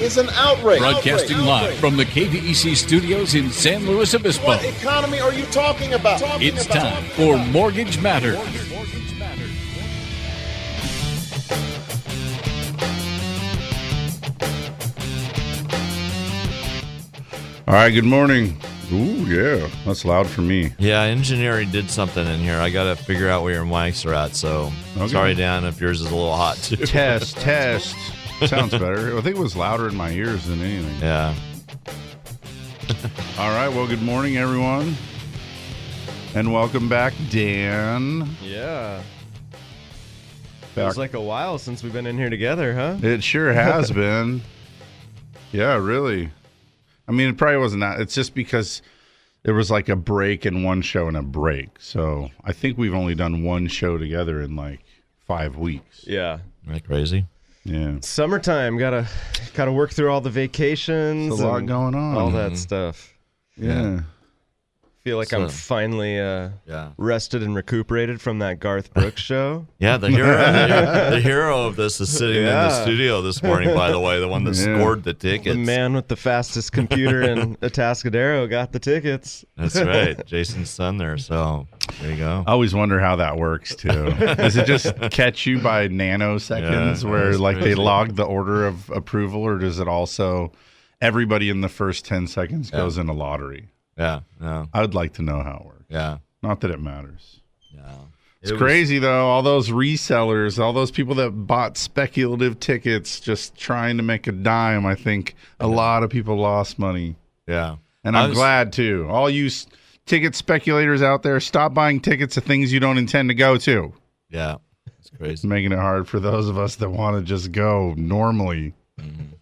is an outrage. Broadcasting Outrage. live Outrage. from the KVEC studios in San Luis Obispo. What economy are you talking about? Talking It's about- time for Mortgage Matters. All right, good morning. Ooh, yeah, that's loud for me. Yeah, engineering did something in here. I got to figure out where your mics are at. So Okay. sorry, Dan, if yours is a little hot too. Test, test. Sounds better. I think it was louder in my ears than anything. Yeah. All right, well, good morning, everyone. And welcome back, Dan. Yeah. Back. Feels like a while since we've been in here together, huh? It sure has been. Yeah, really. I mean, it probably wasn't that. It's just because there was like a break in one show and a break. So I think we've only done one show together in like five weeks. Yeah. Am I crazy? Yeah. Summertime, gotta gotta work through all the vacations. There's a lot and going on. All that mm-hmm. stuff. Yeah. Feel like I'm finally uh, Yeah. rested and recuperated from that Garth Brooks show. Yeah, the hero, the, the hero of this is sitting in the studio this morning. By the way, the one that Yeah. scored the tickets. The man with the fastest computer in Atascadero got the tickets. That's right, Jason's son there. So there you go. I always wonder how that works too. Does it just catch you by nanoseconds Yeah, where that's like they log the order of approval or does it also everybody in the first 10 seconds goes in a lottery? Yeah. No. I would like to know how it works. Yeah. Not that it matters. Yeah. It's It was- crazy though, all those resellers, all those people that bought speculative tickets just trying to make a dime. I think a lot of people lost money. Yeah. And I'm was- glad too. All you s- ticket speculators out there, stop buying tickets to things you don't intend to go to. Yeah. It's It's crazy. making it hard for those of us that want to just go normally. Mm-hmm.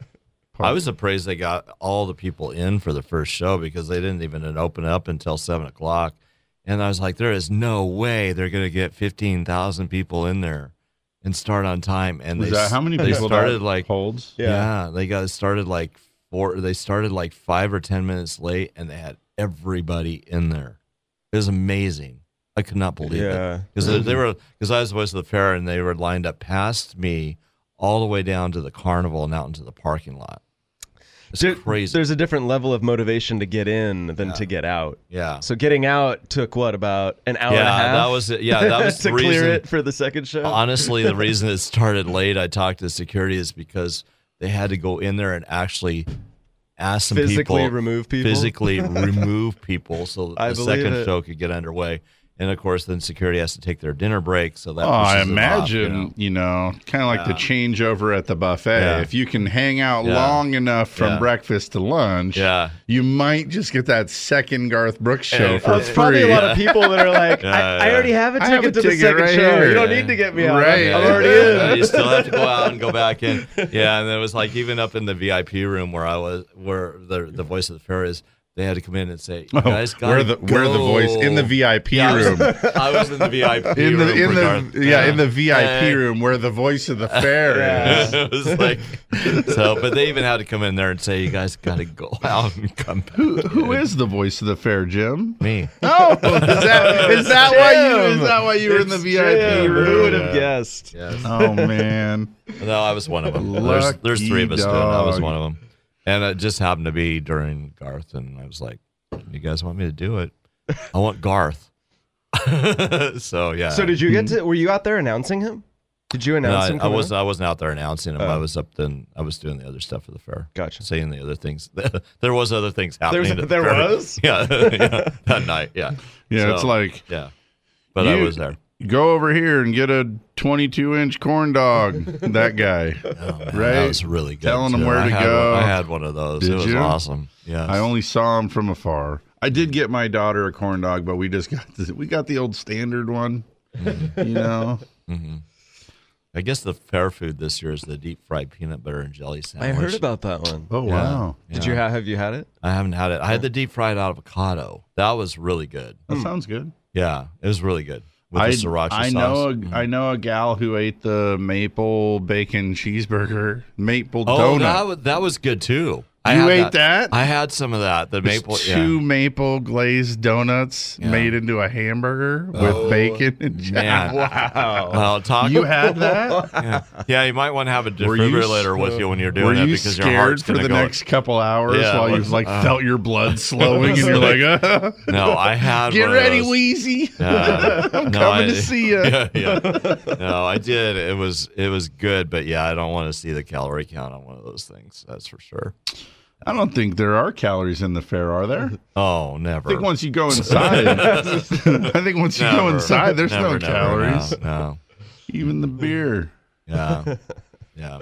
I was surprised they got all the people in for the first show because they didn't even open up until seven o'clock. And I was like, there is no way they're going to get 15,000 people in there and start on time. And Was they, that how many they people started like, holds? yeah. they got started like four, they started like five or 10 minutes late and they had everybody in there. It was amazing. I could not believe it Yeah. because they, they were because I was voice of the fair and they were lined up past me all the way down to the carnival and out into the parking lot. It's There- crazy. There's a different level of motivation to get in than to get out. yeah, So getting out took what about an hour yeah, and a half? that was it. Yeah, that was to the clear it for the second show. Honestly, the reason it started late, I talked to security, is because they had to go in there and actually ask some Physically people, remove people? physically remove people, so the second it. show could get underway. And of course, then security has to take their dinner break, so that Oh, I it off, imagine, you you know? know, kind of like the changeover at the buffet. Yeah. If you can hang out Yeah. long enough from Yeah. breakfast to lunch, Yeah. you might just get that second Garth Brooks show And- for oh, probably free. a lot of people that are like, Yeah, I, I already have a ticket have a to the second right show. here. You don't need to get me out. Right. I'm already Yeah, in. you still have to go out and go back in. Yeah, and it was like even up in the VIP room where I was, where the the voice of the fair is. They had to come in and say, oh, "You guys got Oh, where the where the voice in the VIP Yeah, I was- room. I was in the VIP In room. the in for the Garth. yeah, in the VIP Yeah. room where the voice of the fair is. it was like so, but they even had to come in there and say, "You guys got to go out and come back." Who who is the voice of the fair, Jim? me? Oh, is that is that why you is that why you were in the VIP Jim. room? Who would have guessed? Yes. Oh man. No, I was one of them. There's, there's three of us. Lucky I was one of them, and it just happened to be during Garth, and I was like, "You guys want me to do it? I want Garth." so yeah. So did you get hmm. to? Were you out there announcing him? Did you announce I, him? I coming was out? I wasn't out there announcing him. Oh. I was up then. I was doing the other stuff for the fair. Gotcha. Saying the other things. there was other things happening. at the there fair. was? Yeah, yeah, that night. Yeah. Yeah, it's like yeah, but I was there. Go over here and get a 22 inch corn dog. that guy. Oh, man, Right? That was really good. Telling 'em too. where I to had go. One, I had one of those. Did it was you? awesome. Yeah. I only saw him from afar. I did get my daughter a corn dog, but we just got the, we got the old standard one. Mm-hmm. You know. I guess the fair food this year is the deep fried peanut butter and jelly sandwich. I heard about that one. Oh Yeah. wow, Did Yeah. you have? Have you had it? I haven't had it. I had the deep fried avocado. That was really good. that sounds good. Yeah, it was really good with I, the sriracha I sauce. know Mm. a, I know a gal who ate the maple bacon cheeseburger, maple Oh, donut. that that was good too. I You ate that? I had some of that. The maple. two yeah. maple glazed donuts Yeah. made into a hamburger with bacon and jam. Wow. Well, talk. You had that? yeah. yeah, you might want to have a Were you defibrillator with you when you're doing it you because your scared heart's for the go. next couple hours Yeah, while you what's- like uh. felt your blood slowing and you're like, uh, No, I had. get ready. Wheezy. Yeah. I'm No, coming I- to see you. yeah, yeah. No, I did. It was it was good, but yeah, I don't want to see the calorie count on one of those things. That's for sure. I don't think there are calories in the fair, are there? Oh, never. I think once you go inside, I think once you go inside, there's no Never, never, calories. No, no. Even the beer. Yeah. Yeah.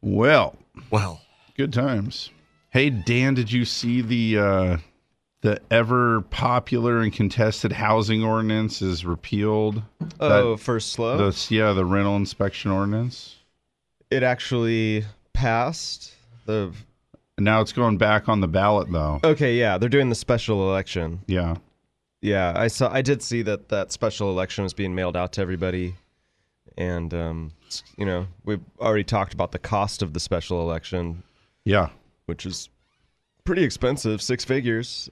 Well, Well, good times. Hey Dan, did you see the uh, the ever popular and contested housing ordinance is repealed? Oh, for slow. The yeah, the rental inspection ordinance. it actually passed. The And now it's going back on the ballot though. okay, yeah, they're doing the special election. Yeah. Yeah, I saw. I did see that that special election was being mailed out to everybody, and um, you know, we've already talked about the cost of the special election, Yeah. which is pretty expensive, six figures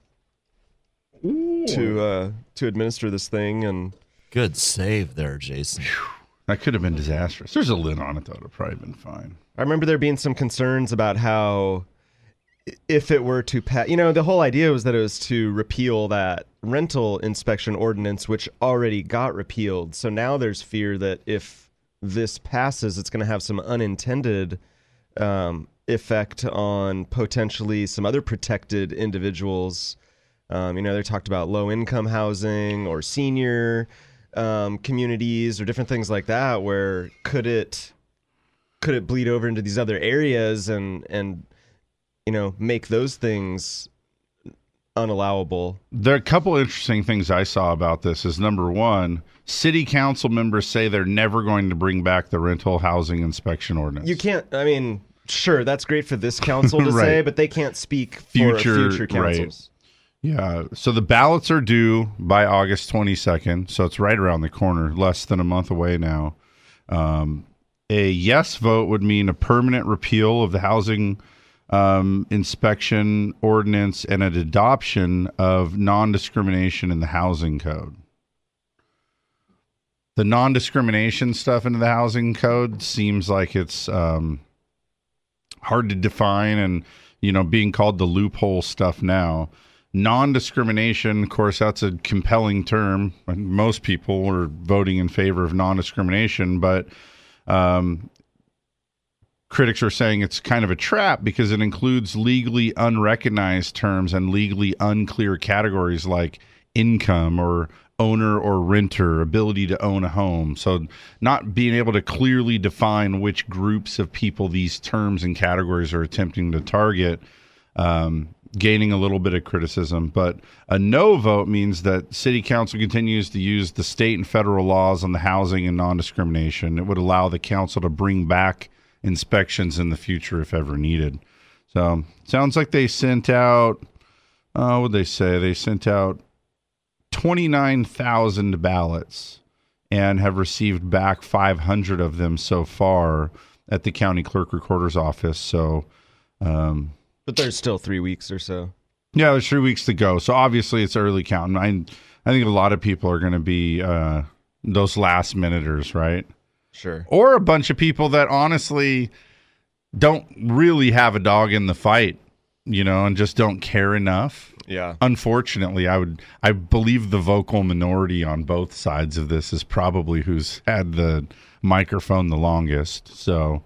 to uh, to administer this thing, and good save there, Jason. That could have been disastrous. There's a lid on it though. It'd have probably been fine. I remember there being some concerns about how i- if it were to pass, you know, the whole idea was that it was to repeal that rental inspection ordinance, which already got repealed. So now there's fear that if this passes, it's going to have some unintended um, effect on potentially some other protected individuals. Um, you know, they talked about low income housing or senior um, communities or different things like that. Where could it could it bleed over into these other areas and and you know make those things unallowable? There are a couple interesting things I saw about this. Is number one, city council members say they're never going to bring back the rental housing inspection ordinance. You can't. I mean, sure, that's great for this council to Right. say, but they can't speak for Future- future right. councils. Yeah. So the ballots are due by August 22nd. So it's right around the corner, less than a month away now. Um, a yes vote would mean a permanent repeal of the housing um, inspection ordinance and an adoption of non discrimination in the housing code. The non discrimination stuff into the housing code seems like it's um, hard to define and, you know, being called the loophole stuff now non-discrimination of course that's a compelling term most people are voting in favor of non-discrimination but um, critics are saying it's kind of a trap because it includes legally unrecognized terms and legally unclear categories like income or owner or renter ability to own a home so not being able to clearly define which groups of people these terms and categories are attempting to target um, gaining a little bit of criticism. But a no vote means that city council continues to use the state and federal laws on the housing and non discrimination. It would allow the council to bring back inspections in the future if ever needed. So sounds like they sent out, uh, what they say? They sent out 29,000 ballots and have received back 500 of them so far at the county clerk recorder's office. So, um, But there's still three weeks or so. yeah, there's three weeks to go. So obviously it's early counting. I I think a lot of people are going to be uh, those last minuters, right? Sure. Or a bunch of people that honestly don't really have a dog in the fight, you know, and just don't care enough. Yeah. Unfortunately, I would I believe the vocal minority on both sides of this is probably who's had the microphone the longest. So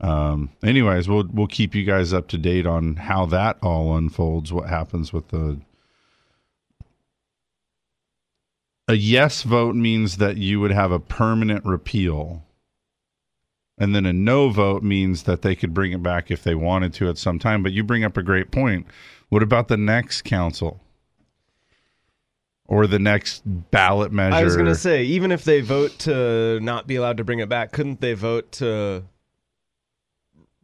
um anyways we'll we'll keep you guys up to date on how that all unfolds what happens with the a yes vote means that you would have a permanent repeal and then a no vote means that they could bring it back if they wanted to at some time but you bring up a great point what about the next council or the next ballot measure. I was going to say, even if they vote to not be allowed to bring it back, couldn't they vote to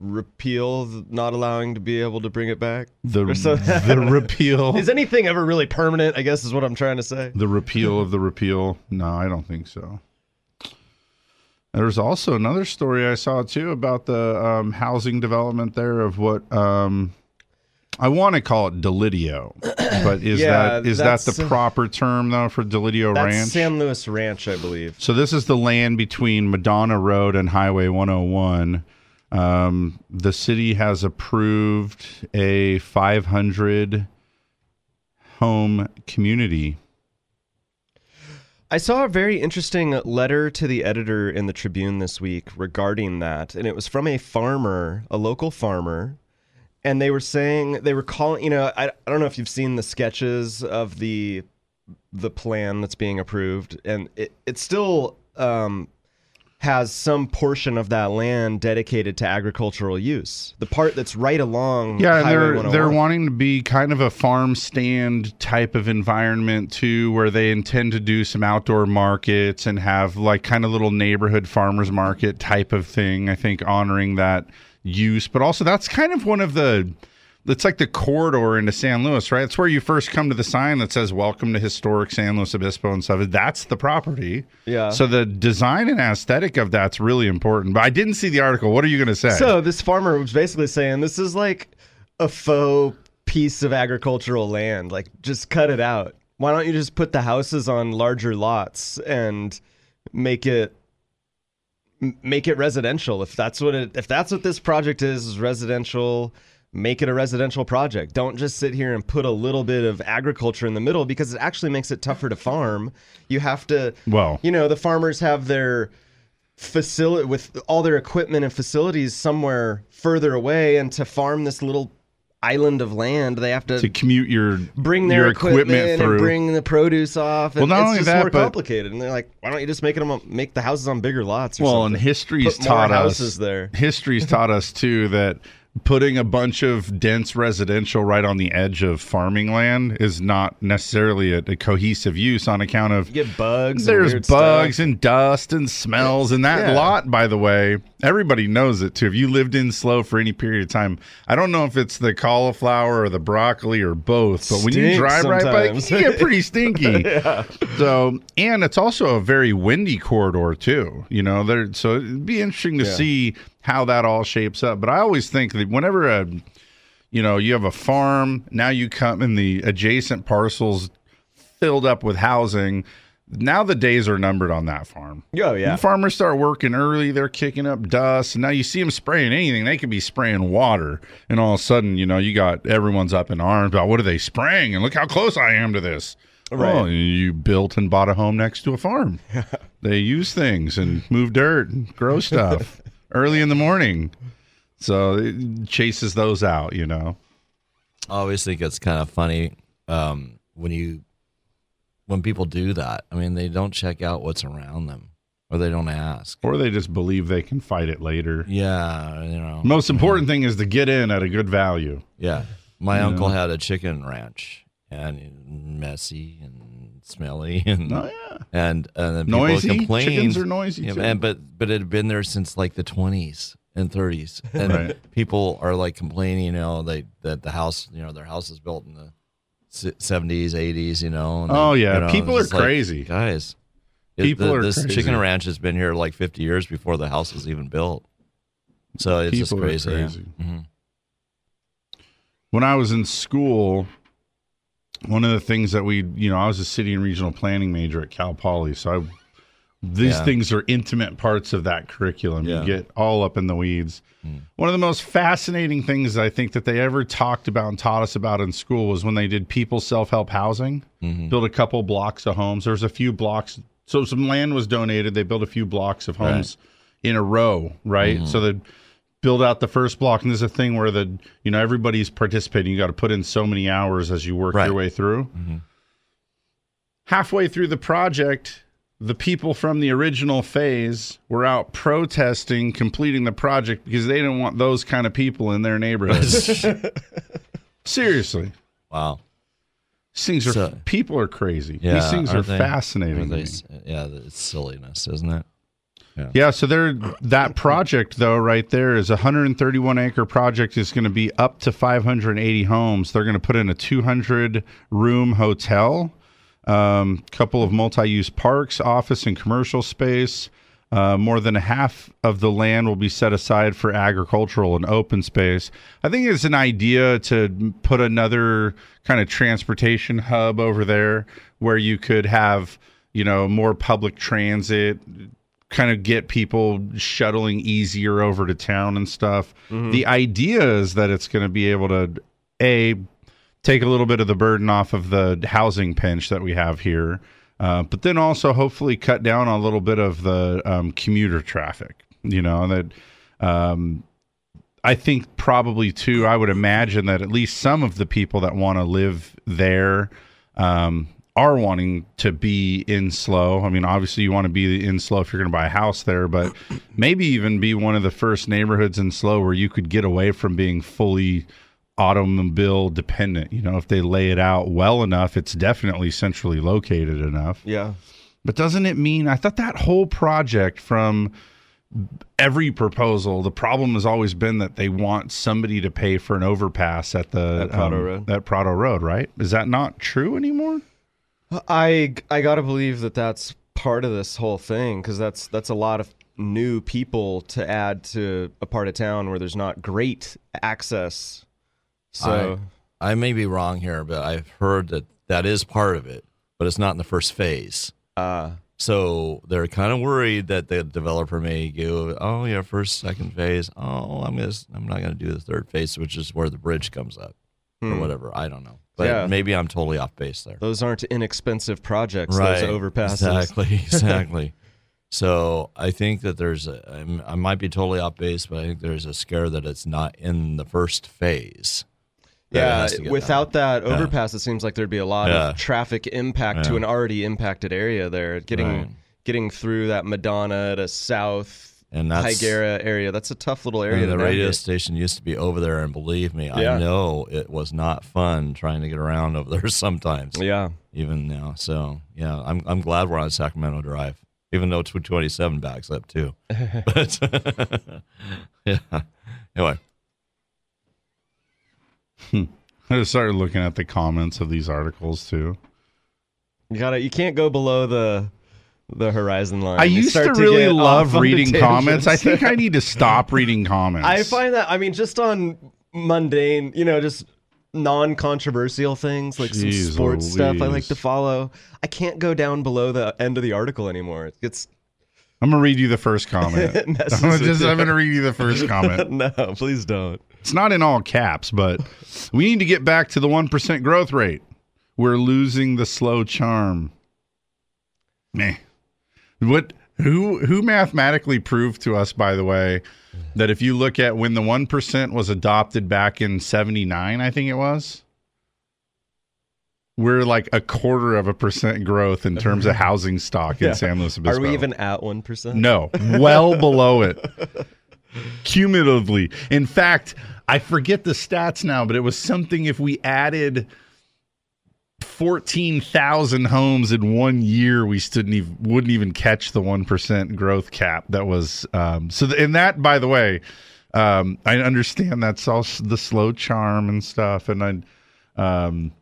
repeal the not allowing to be able to bring it back? the the repeal Is anything ever really permanent? I guess is what I'm trying to say. the repeal of the repeal. No, I don't think so. There's also another story I saw too about the um, housing development there of what um, I want to call it Dalidio, but is Yeah, that is that the proper term though for Dalidio That's Ranch? San Luis Ranch, I believe. So this is the land between Madonna Road and Highway 101. Um, the city has approved a 500 home community. I saw a very interesting letter to the editor in the Tribune this week regarding that, and it was from a farmer, a local farmer, and they were saying they were calling. You know, I, I don't know if you've seen the sketches of the the plan that's being approved, and it it still um, has some portion of that land dedicated to agricultural use. The part that's right along Yeah, they're they're oh wanting to be kind of a farm stand type of environment too, where they intend to do some outdoor markets and have like kind of little neighborhood farmers market type of thing. I think honoring that use, but also that's kind of one of the it's like the corridor into San Luis, right? It's where you first come to the sign that says "Welcome to Historic San Luis Obispo" and stuff. That's the property. Yeah. So the design and aesthetic of that's really important. But I didn't see the article. What are you going to say? So this farmer was basically saying this is like a faux piece of agricultural land. Like just cut it out. Why don't you just put the houses on larger lots and make it make it residential if that's what it if that's what this project is is residential make it a residential project don't just sit here and put a little bit of agriculture in the middle because it actually makes it tougher to farm you have to Well- you know the farmers have their facility with all their equipment and facilities somewhere further away and to farm this little island of land they have to, to commute your bring their your equipment, through. and bring the produce off and Well, not it's only just that, more but- complicated and they're like why don't you just make them make the houses on bigger lots or well, something? and history's Put taught houses us there History's taught us too that putting a bunch of dense residential right on the edge of farming land is not necessarily a, a cohesive use on account of you get bugs and there's weird bugs stuff. and dust and smells and that Yeah. lot by the way everybody knows it too if you lived in slow for any period of time i don't know if it's the cauliflower or the broccoli or both but when you drive right by it sometimes. get pretty stinky yeah. so and it's also a very windy corridor too you know there so it'd be interesting to Yeah. see how that all shapes up. But i always think that whenever a you know you have a farm now you come in the adjacent parcels filled up with housing now the days are numbered on that farm. Oh yeah. When farmers start working early they're kicking up dust. And now you see them spraying anything they could be spraying water. And all of a sudden you know you got everyone's up in arms about what are they spraying? And look how close i am to this. Right. Well, you built and bought a home next to a farm. They use things and move dirt and grow stuff early in the morning so it chases those out you know I always think it's kind of funny um, when you when people do that. I mean, they don't check out what's around them, or they don't ask. or they just believe they can fight it later Yeah, you know. most important thing is to get in at a good value Yeah, my You uncle know? had a chicken ranch, and messy and smelly, and oh yeah and and then people Noisy? complained. Chickens are noisy, Yeah, too. and but but it had been there since like the twenties and thirties, and Right. people are like complaining, you know, they that the house, you know, their house is built in the seventies, eighties, you know. Oh, yeah. you know, People are like, crazy. guys. People the- are this crazy. chicken ranch has been here like fifty years before the house was even built. So it's just People are crazy. yeah. crazy. Mhm. when I was in school, one of the things that we, you know, I was a city and regional planning major at Cal Poly, so I, these Yeah. things are intimate parts of that curriculum. Yeah. You get all up in the weeds. Hmm. One of the most fascinating things I think that they ever talked about and taught us about in school was when they did people self help housing. Mm-hmm. Built a couple blocks of homes. There's a few blocks. So some land was donated. They built a few blocks of homes in a row, right? Mm-hmm. So they build out the first block, and there's a thing where the you know everybody's participating. You got to put in so many hours as you work Right. your way through. Mm-hmm. Halfway through the project, the people from the original phase were out protesting completing the project because they didn't want those kind of people in their neighborhoods. Seriously. Wow. These things are So- people are crazy. Yeah, These things are aren't they? fascinating. To they yeah, it's silliness, isn't it? Yeah, so there that project though right there is a 131 acre project is going to be up to 580 homes. They're going to put in a 200 room hotel, um, couple of multi-use parks, office and commercial space. Uh, more than half of the land will be set aside for agricultural and open space. I think it's an idea to put another kind of transportation hub over there where you could have, you know, more public transit, kind of get people shuttling easier over to town and stuff. The idea is that it's going to be able to a take a little bit of the burden off of the housing pinch that we have here, uh, but then also hopefully cut down on a little bit of the um, commuter traffic. You know that. Um, I think probably too. I would imagine that at least some of the people that want to live there um, are wanting to be in slow. I mean, obviously, you want to be in slow if you're going to buy a house there, but maybe even be one of the first neighborhoods in slow where you could get away from being fully automobile dependent. You know, if they lay it out well enough, it's definitely centrally located enough. Yeah. But doesn't it mean I thought that whole project from every proposal, the problem has always been that they want somebody to pay for an overpass at the At Prado um, Road. At Prado Road, right? Is that not true anymore? I I gotta believe that that's part of this whole thing because that's that's a lot of new people to add to a part of town where there's not great access. So I, I may be wrong here, but I've heard that that is part of it, but it's not in the first phase. uh, So they're kind of worried that the developer may go, "Oh yeah, first, second phase. Oh, I'm gonna, I'm not gonna do the third phase, which is where the bridge comes up or Hmm. whatever. I don't know, but Yeah. maybe I'm totally off base there. those aren't inexpensive projects. right, Those overpasses. exactly, exactly. so I think that there's, a, I'm, I might be totally off base, but I think there's a scare that it's not in the first phase. Yeah, has to get without that Yeah. overpass, it seems like there'd be a lot Yeah. of traffic impact to an already impacted area there. Getting Right. getting through that Madonna to South And that's- Higuera area, that's a tough little area. The radio navigate. station used to be over there, and believe me, Yeah. I know it was not fun trying to get around over there sometimes. Yeah. Even now, so yeah, I'm I'm glad we're on Sacramento Drive, even though 227 backs up too. but yeah, anyway, hmm. I just started looking at the comments of these articles too. You gotta. You can't go below the the horizon line. I used to really love reading comments. I think I need to stop reading comments. I find that. I mean, just on mundane, you know, just non-controversial things like some Jeez sports stuff. I like to follow. I can't go down below the end of the article anymore. It gets. I'm gonna read you the first comment. I'm gonna just. I'm gonna read you the first comment. no, please don't. It's not in all caps, but we need to get back to the one percent growth rate. We're losing the slow charm. Meh. What who who mathematically proved to us, by the way, that if you look at when the one percent was adopted back in seventy nine, I think it was, we're like a quarter of a percent growth in terms of housing stock in Yeah. San Luis Obispo. Are we even at one percent? No, well below it. Cumulatively. In fact, I forget the stats now, but it was something if we added 14,000 homes in one year, we stood even, wouldn't even catch the 1% growth cap. That was, um, so, th- and that, by the way, um, I understand that's all the slow charm and stuff. And I, um,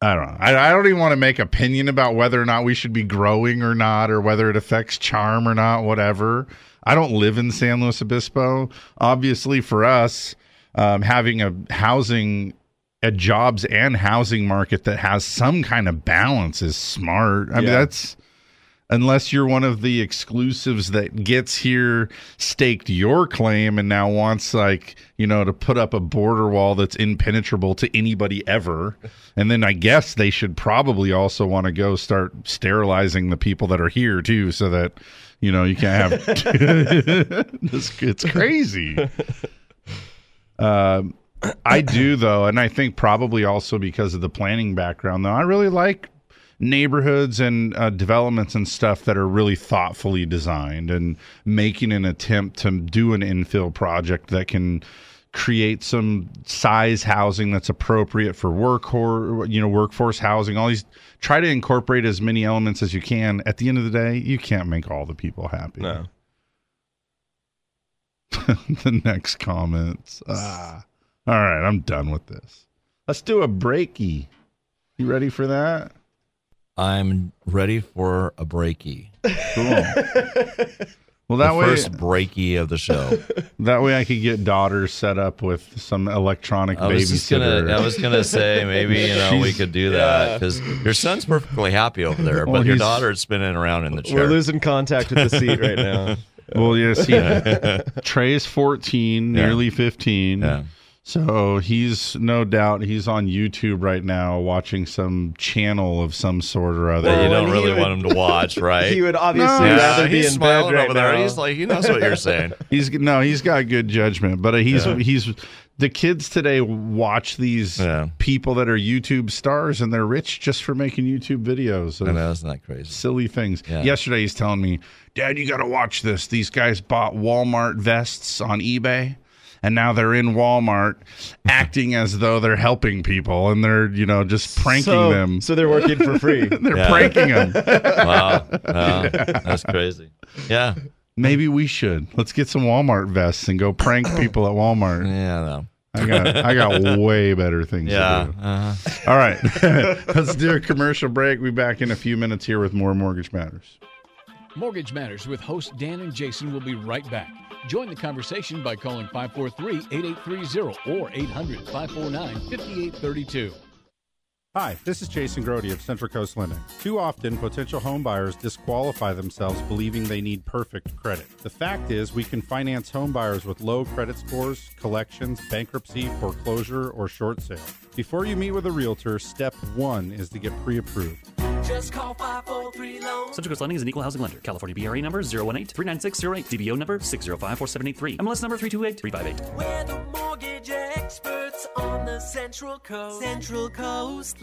I don't know. I, I don't even want to make opinion about whether or not we should be growing or not, or whether it affects charm or not, whatever. I don't live in San Luis Obispo. Obviously, for us, um, having a housing, a jobs and housing market that has some kind of balance is smart. I mean, that's unless you're one of the exclusives that gets here, staked your claim, and now wants like you know to put up a border wall that's impenetrable to anybody ever. And then I guess they should probably also want to go start sterilizing the people that are here too, so that you know you can't have. it's, it's crazy. Um, I do though, and I think probably also because of the planning background though. I really like neighborhoods and uh, developments and stuff that are really thoughtfully designed and making an attempt to do an infill project that can create some size housing that's appropriate for work or you know workforce housing all these try to incorporate as many elements as you can at the end of the day you can't make all the people happy No. the next comments ah. All right i'm done with this let's do a breaky you ready for that I'm ready for a breaky. cool well that the way first breaky of the show. that way i could get daughters set up with some electronic I was just babysitter gonna, I was gonna say maybe you know we could do that because your son's perfectly happy over there, Well, but your he's- daughter's spinning around in the chair. We're losing contact with the seat right now. Well, yes, he, Trey's 14, Yeah. nearly 15. Yeah. So he's no doubt he's on YouTube right now watching some channel of some sort or other. that you don't really would- want him to watch, right? He would obviously No, yeah, rather be he's in bed smiling right over there. He's like, he knows what you're saying. He's no, he's got good judgment, but he's he's the kids today watch these Yeah. people that are YouTube stars and they're rich just for making YouTube videos. I Of know, isn't that crazy? silly things. Yeah. Yesterday he's telling me, "Dad, you got to watch this. These guys bought Walmart vests on eBay." And now they're in Walmart acting as though they're helping people and they're, you know, just pranking so, them. So they're working for free. they're Yeah. pranking them. Wow, wow, that's crazy. Yeah, Maybe we should. Let's get some Walmart vests and go prank people at Walmart. yeah, no. I got I got way better things yeah. to do. Uh-huh. All right. Let's do a commercial break. We'll be back in a few minutes here with more Mortgage Matters. Mortgage Matters with host Dan and Jason will be right back. Join the conversation by calling 543-8830 or 800-549-5832. Hi, this is Jason Grody of Central Coast Lending. Too often, potential home buyers disqualify themselves believing they need perfect credit. The fact is, we can finance home buyers with low credit scores, collections, bankruptcy, foreclosure, or short sale. Before you meet with a realtor, step one is to get pre approved. Just call 543 Loan. Central Coast Lending is an equal housing lender. California BRA number 018-39608. DBO number 6054783. MLS number 328-358. We're the mortgage experts on the Central Coast. Central Coast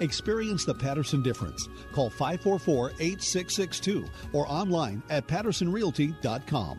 Experience the Patterson difference. Call 544 8662 or online at pattersonrealty.com.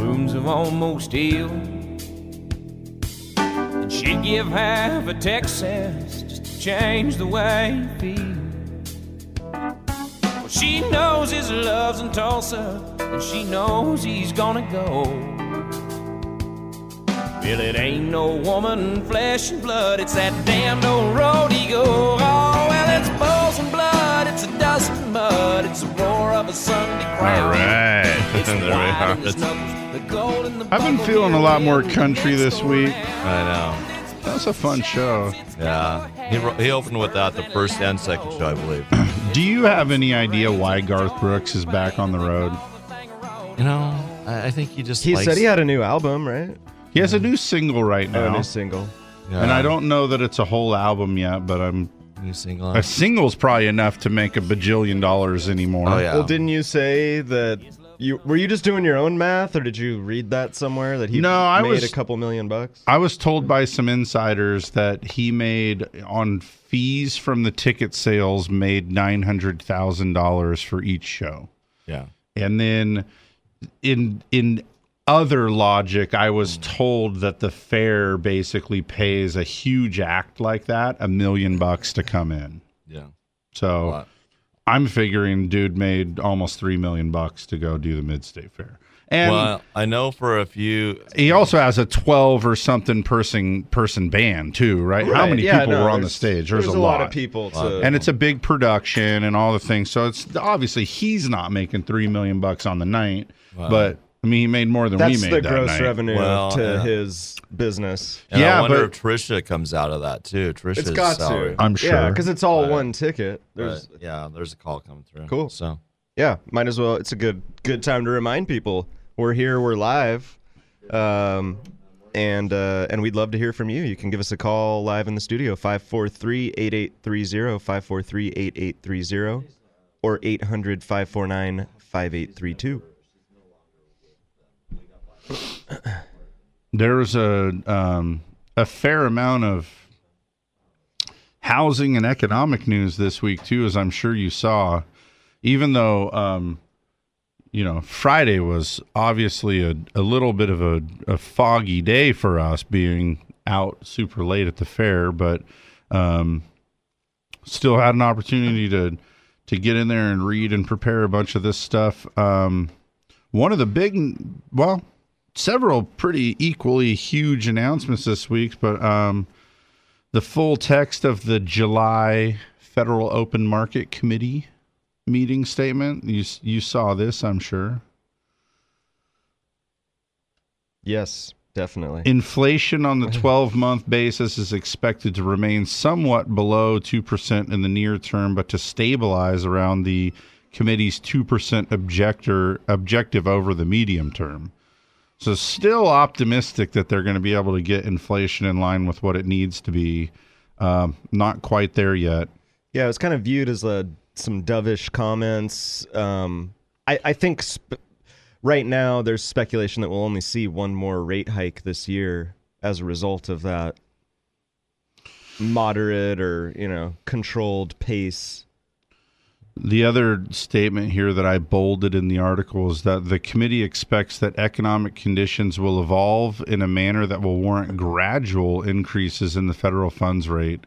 wounds have almost healed. And she'd give half a Texas just to change the way he feels. Well, she knows his love's in Tulsa, and she knows he's gonna go. Well, it ain't no woman, flesh and blood, it's that damned old road he go. Oh, well, it's bulls and blood, it's a dust and mud, it's the roar of a Sunday crowd. All right. It's we wine are. in his knuckles, the gold in the I've been feeling a lot more country this week. I know. That was a fun show. Yeah, he he opened with that the first and second show, I believe. Do you have any idea why Garth Brooks is back on the road? You know, I, I think he just He likes, said he had a new album, right? He has a new single right Oh, a new single. Yeah. And I don't know that it's a whole album yet, but I'm new single. a single's probably enough to make a bajillion dollars anymore. Oh yeah. Well, didn't you say that You were you just doing your own math, or did you read that somewhere that he No, I made was- a couple million bucks? I was told by some insiders that he made on fees from the ticket sales made nine hundred thousand dollars for each show. Yeah. And then in in other logic, I was Hmm. told that the fair basically pays a huge act like that a million bucks to come in. Yeah. So I'm figuring dude made almost three million bucks to go do the mid state fair. And well, I know for a few. he also has a 12 or something person person band too, right? How many yeah, people no, were on the stage? There's, there's a, a lot lot of people to- and it's a big production and all the things. So it's obviously he's not making three million bucks on the night, Wow. but I mean he made more than That's we made That's the that gross night. revenue Well, to yeah. his business. And Yeah, I wonder but- if Trisha comes out of that too. Trisha's It's got salary. to. I'm sure. Yeah, because it's all Right. one ticket. There's But, yeah, there's a call coming through. Cool. So yeah, might as well. It's a good good time to remind people we're here, we're live, um, and uh, and we'd love to hear from you. You can give us a call live in the studio 543-8830, 543-8830, or 800-549-5832. There's a um, a fair amount of housing and economic news this week too, as I'm sure you saw. Even though um, you know Friday was obviously a, a little bit of a, a foggy day for us, being out super late at the fair, but um, still had an opportunity to to get in there and read and prepare a bunch of this stuff. Um, one of the big, well, several pretty equally huge announcements this week, but um, the full text of the July Federal Open Market Committee meeting statement. You you saw this, I'm sure. Yes, definitely. Inflation on the 12 month basis is expected to remain somewhat below 2% in the near term, but to stabilize around the committee's 2% objector, objective over the medium term. So, still optimistic that they're going to be able to get inflation in line with what it needs to be. Um, not quite there yet. Yeah, it was kind of viewed as a, some dovish comments. Um, I, I think sp- right now there's speculation that we'll only see one more rate hike this year as a result of that moderate or you know controlled pace. The other statement here that I bolded in the article is that the committee expects that economic conditions will evolve in a manner that will warrant gradual increases in the federal funds rate.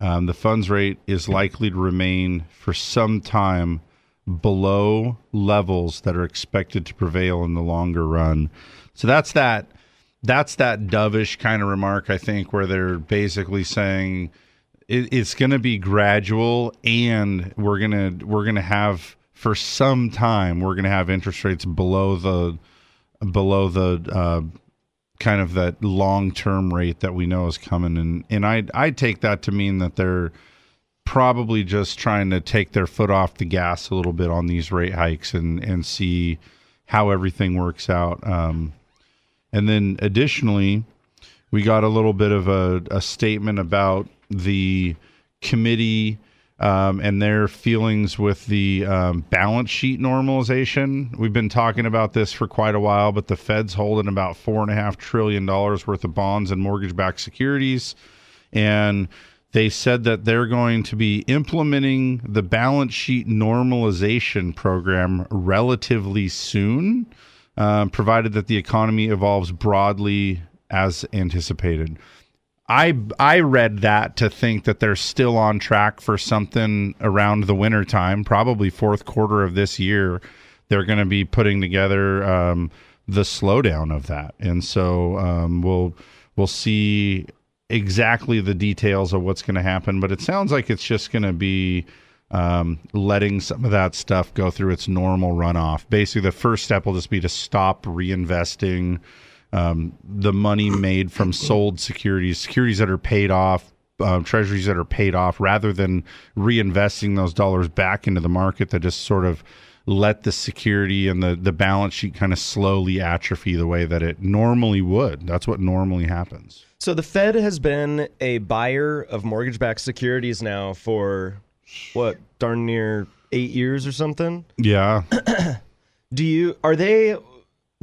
Um, the funds rate is likely to remain for some time below levels that are expected to prevail in the longer run. So that's that. That's that dovish kind of remark, I think, where they're basically saying it, it's going to be gradual, and we're gonna we're gonna have for some time we're gonna have interest rates below the below the uh, kind of that long term rate that we know is coming, and and I I take that to mean that they're probably just trying to take their foot off the gas a little bit on these rate hikes and and see how everything works out. Um, and then additionally, we got a little bit of a, a statement about the committee um, and their feelings with the um, balance sheet normalization. We've been talking about this for quite a while, but the Fed's holding about four and a half trillion dollars worth of bonds and mortgage-backed securities, and they said that they're going to be implementing the balance sheet normalization program relatively soon, um, provided that the economy evolves broadly as anticipated. I I read that to think that they're still on track for something around the winter time, probably fourth quarter of this year. They're going to be putting together um, the slowdown of that, and so um, we'll we'll see exactly the details of what's going to happen. But it sounds like it's just going to be um, letting some of that stuff go through its normal runoff. Basically, the first step will just be to stop reinvesting um, the money made from sold securities, securities that are paid off, uh, treasuries that are paid off, rather than reinvesting those dollars back into the market that just sort of let the security and the, the balance sheet kind of slowly atrophy the way that it normally would. That's what normally happens. So the Fed has been a buyer of mortgage-backed securities now for what darn near eight years or something. Yeah. Do you are they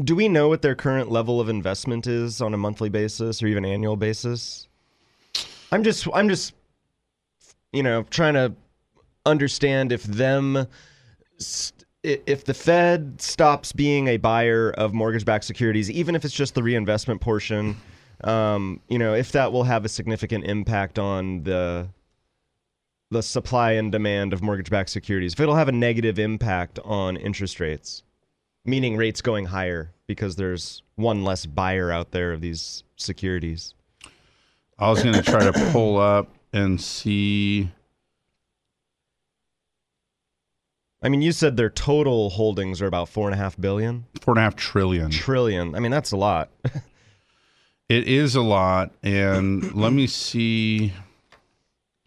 do we know what their current level of investment is on a monthly basis or even annual basis? I'm just I'm just you know trying to understand if them st- if the Fed stops being a buyer of mortgage-backed securities, even if it's just the reinvestment portion, um, you know, if that will have a significant impact on the the supply and demand of mortgage-backed securities. If it'll have a negative impact on interest rates, meaning rates going higher because there's one less buyer out there of these securities. I was going to try to pull up and see. I mean, you said their total holdings are about four and a half billion. Four and a half trillion. Trillion. I mean, that's a lot. It is a lot, and let me see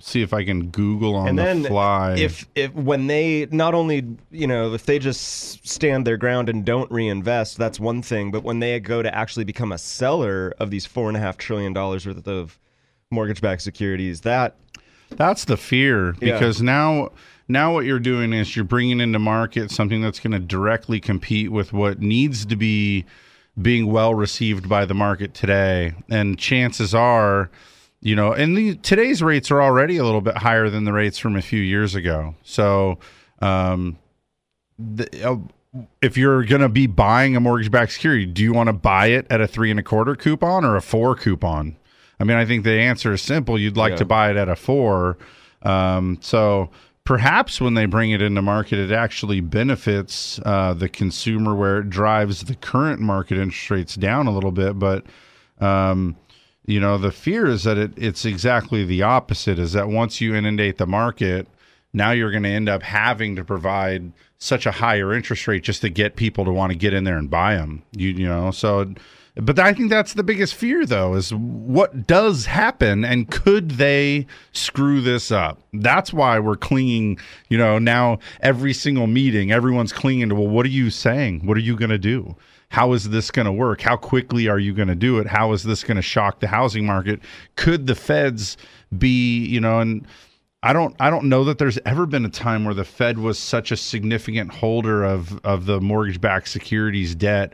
see if I can Google on and the fly. if if when they not only you know if they just stand their ground and don't reinvest, that's one thing. But when they go to actually become a seller of these four and a half trillion dollars worth of mortgage-backed securities, that That's the fear Yeah. because now now what you're doing is you're bringing into market something that's going to directly compete with what needs to be being well received by the market today and chances are you know and the, today's rates are already a little bit higher than the rates from a few years ago so um the, uh, if you're going to be buying a mortgage-backed security, do you want to buy it at a three and a quarter coupon or a four coupon? I mean, I think the answer is simple. You'd like Yeah. to buy it at a four. Um, so perhaps when they bring it into market, it actually benefits uh, the consumer where it drives the current market interest rates down a little bit. But um, you know, the fear is that it, it's exactly the opposite. Is that once you inundate the market, now you're going to end up having to provide such a higher interest rate just to get people to want to get in there and buy them. You, you know, so. But I think that's the biggest fear, though, is what does happen and could they screw this up? That's why we're clinging, you know, now every single meeting, everyone's clinging to, well, what are you saying? What are you going to do? How is this going to work? How quickly are you going to do it? How is this going to shock the housing market? Could the feds be, you know, and I don't I don't know that there's ever been a time where the Fed was such a significant holder of of the mortgage-backed securities debt.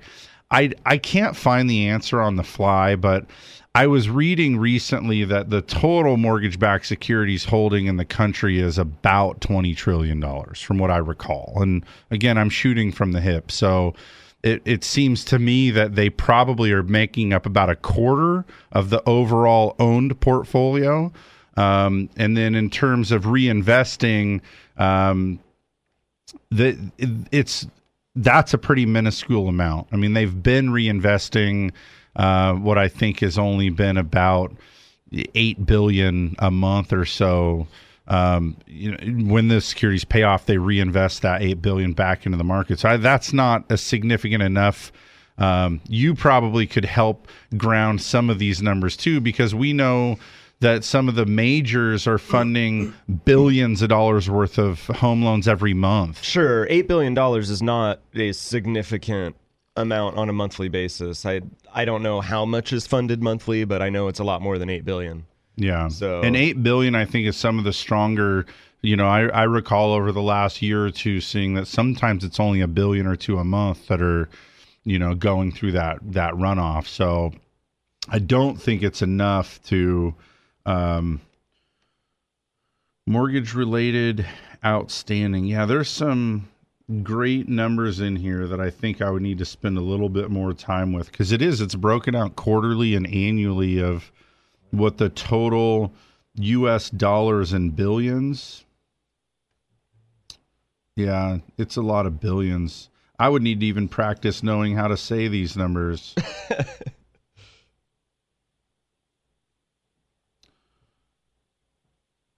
I I can't find the answer on the fly, but I was reading recently that the total mortgage-backed securities holding in the country is about 20 trillion dollars from what I recall. And again, I'm shooting from the hip. So it, it seems to me that they probably are making up about a quarter of the overall owned portfolio. Um, and then in terms of reinvesting, um, the it, it's that's a pretty minuscule amount. I mean, they've been reinvesting uh, what I think has only been about eight billion a month or so. Um, you know, when the securities pay off, they reinvest that eight billion back into the market. So I, that's not a significant enough. Um, you probably could help ground some of these numbers too, because we know that some of the majors are funding billions of dollars worth of home loans every month. Sure, eight billion dollars is not a significant amount on a monthly basis. I I don't know how much is funded monthly, but I know it's a lot more than eight billion. Yeah. So- and eight billion, I think, is some of the stronger. You know, I, I recall over the last year or two seeing that sometimes it's only a billion or two a month that are, you know, going through that that runoff. So I don't think it's enough to um, mortgage related outstanding. Yeah, there's some great numbers in here that I think I would need to spend a little bit more time with because it is it's broken out quarterly and annually of what the total US dollars and billions. Yeah, it's a lot of billions. I would need to even practice knowing how to say these numbers.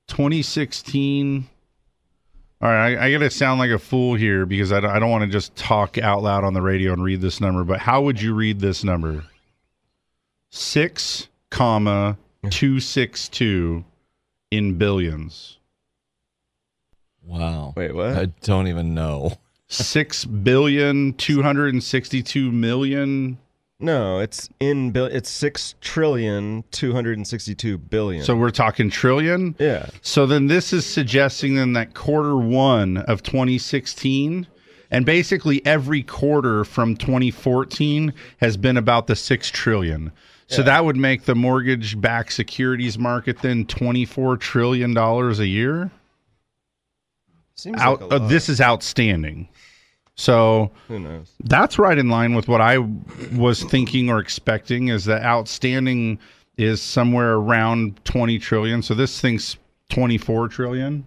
Twenty sixteen. All right, I, I got to sound like a fool here because I, don't- I don't want to just talk out loud on the radio and read this number. But how would you read this number? Six comma two six two in billions. Wow. Wait, what? I don't even know. Six billion two hundred and sixty-two million. No, it's in bill. It's six trillion two hundred and sixty-two billion. So we're talking trillion. Yeah. So then this is suggesting then that quarter one of 2016 and basically every quarter from 2014 has been about the six trillion. So that would make the mortgage-backed securities market then 24 trillion dollars a year. Seems Out, like uh, this is outstanding. So Who knows? that's right in line with what I was thinking or expecting is that outstanding is somewhere around 20 trillion. So this thing's 24 trillion.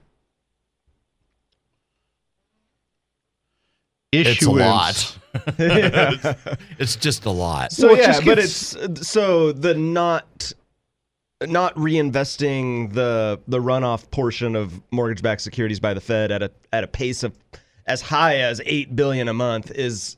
It's a lot. It's, it's just a lot. So Well, it yeah, just but gets- it's so the not not reinvesting the the runoff portion of mortgage-backed securities by the Fed at a at a pace of as high as eight billion a month is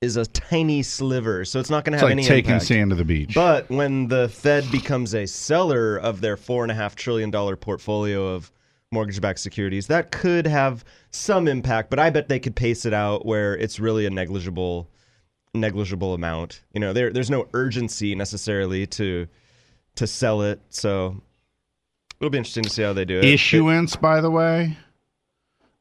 is a tiny sliver. So it's not going to have like any taking impact. sand to the beach. But when the Fed becomes a seller of their four and a half trillion dollar portfolio of mortgage-backed securities, that could have some impact. But I bet they could pace it out where it's really a negligible, negligible amount. You know, there there's no urgency necessarily to to sell it. So it'll be interesting to see how they do it. issuance, by the way,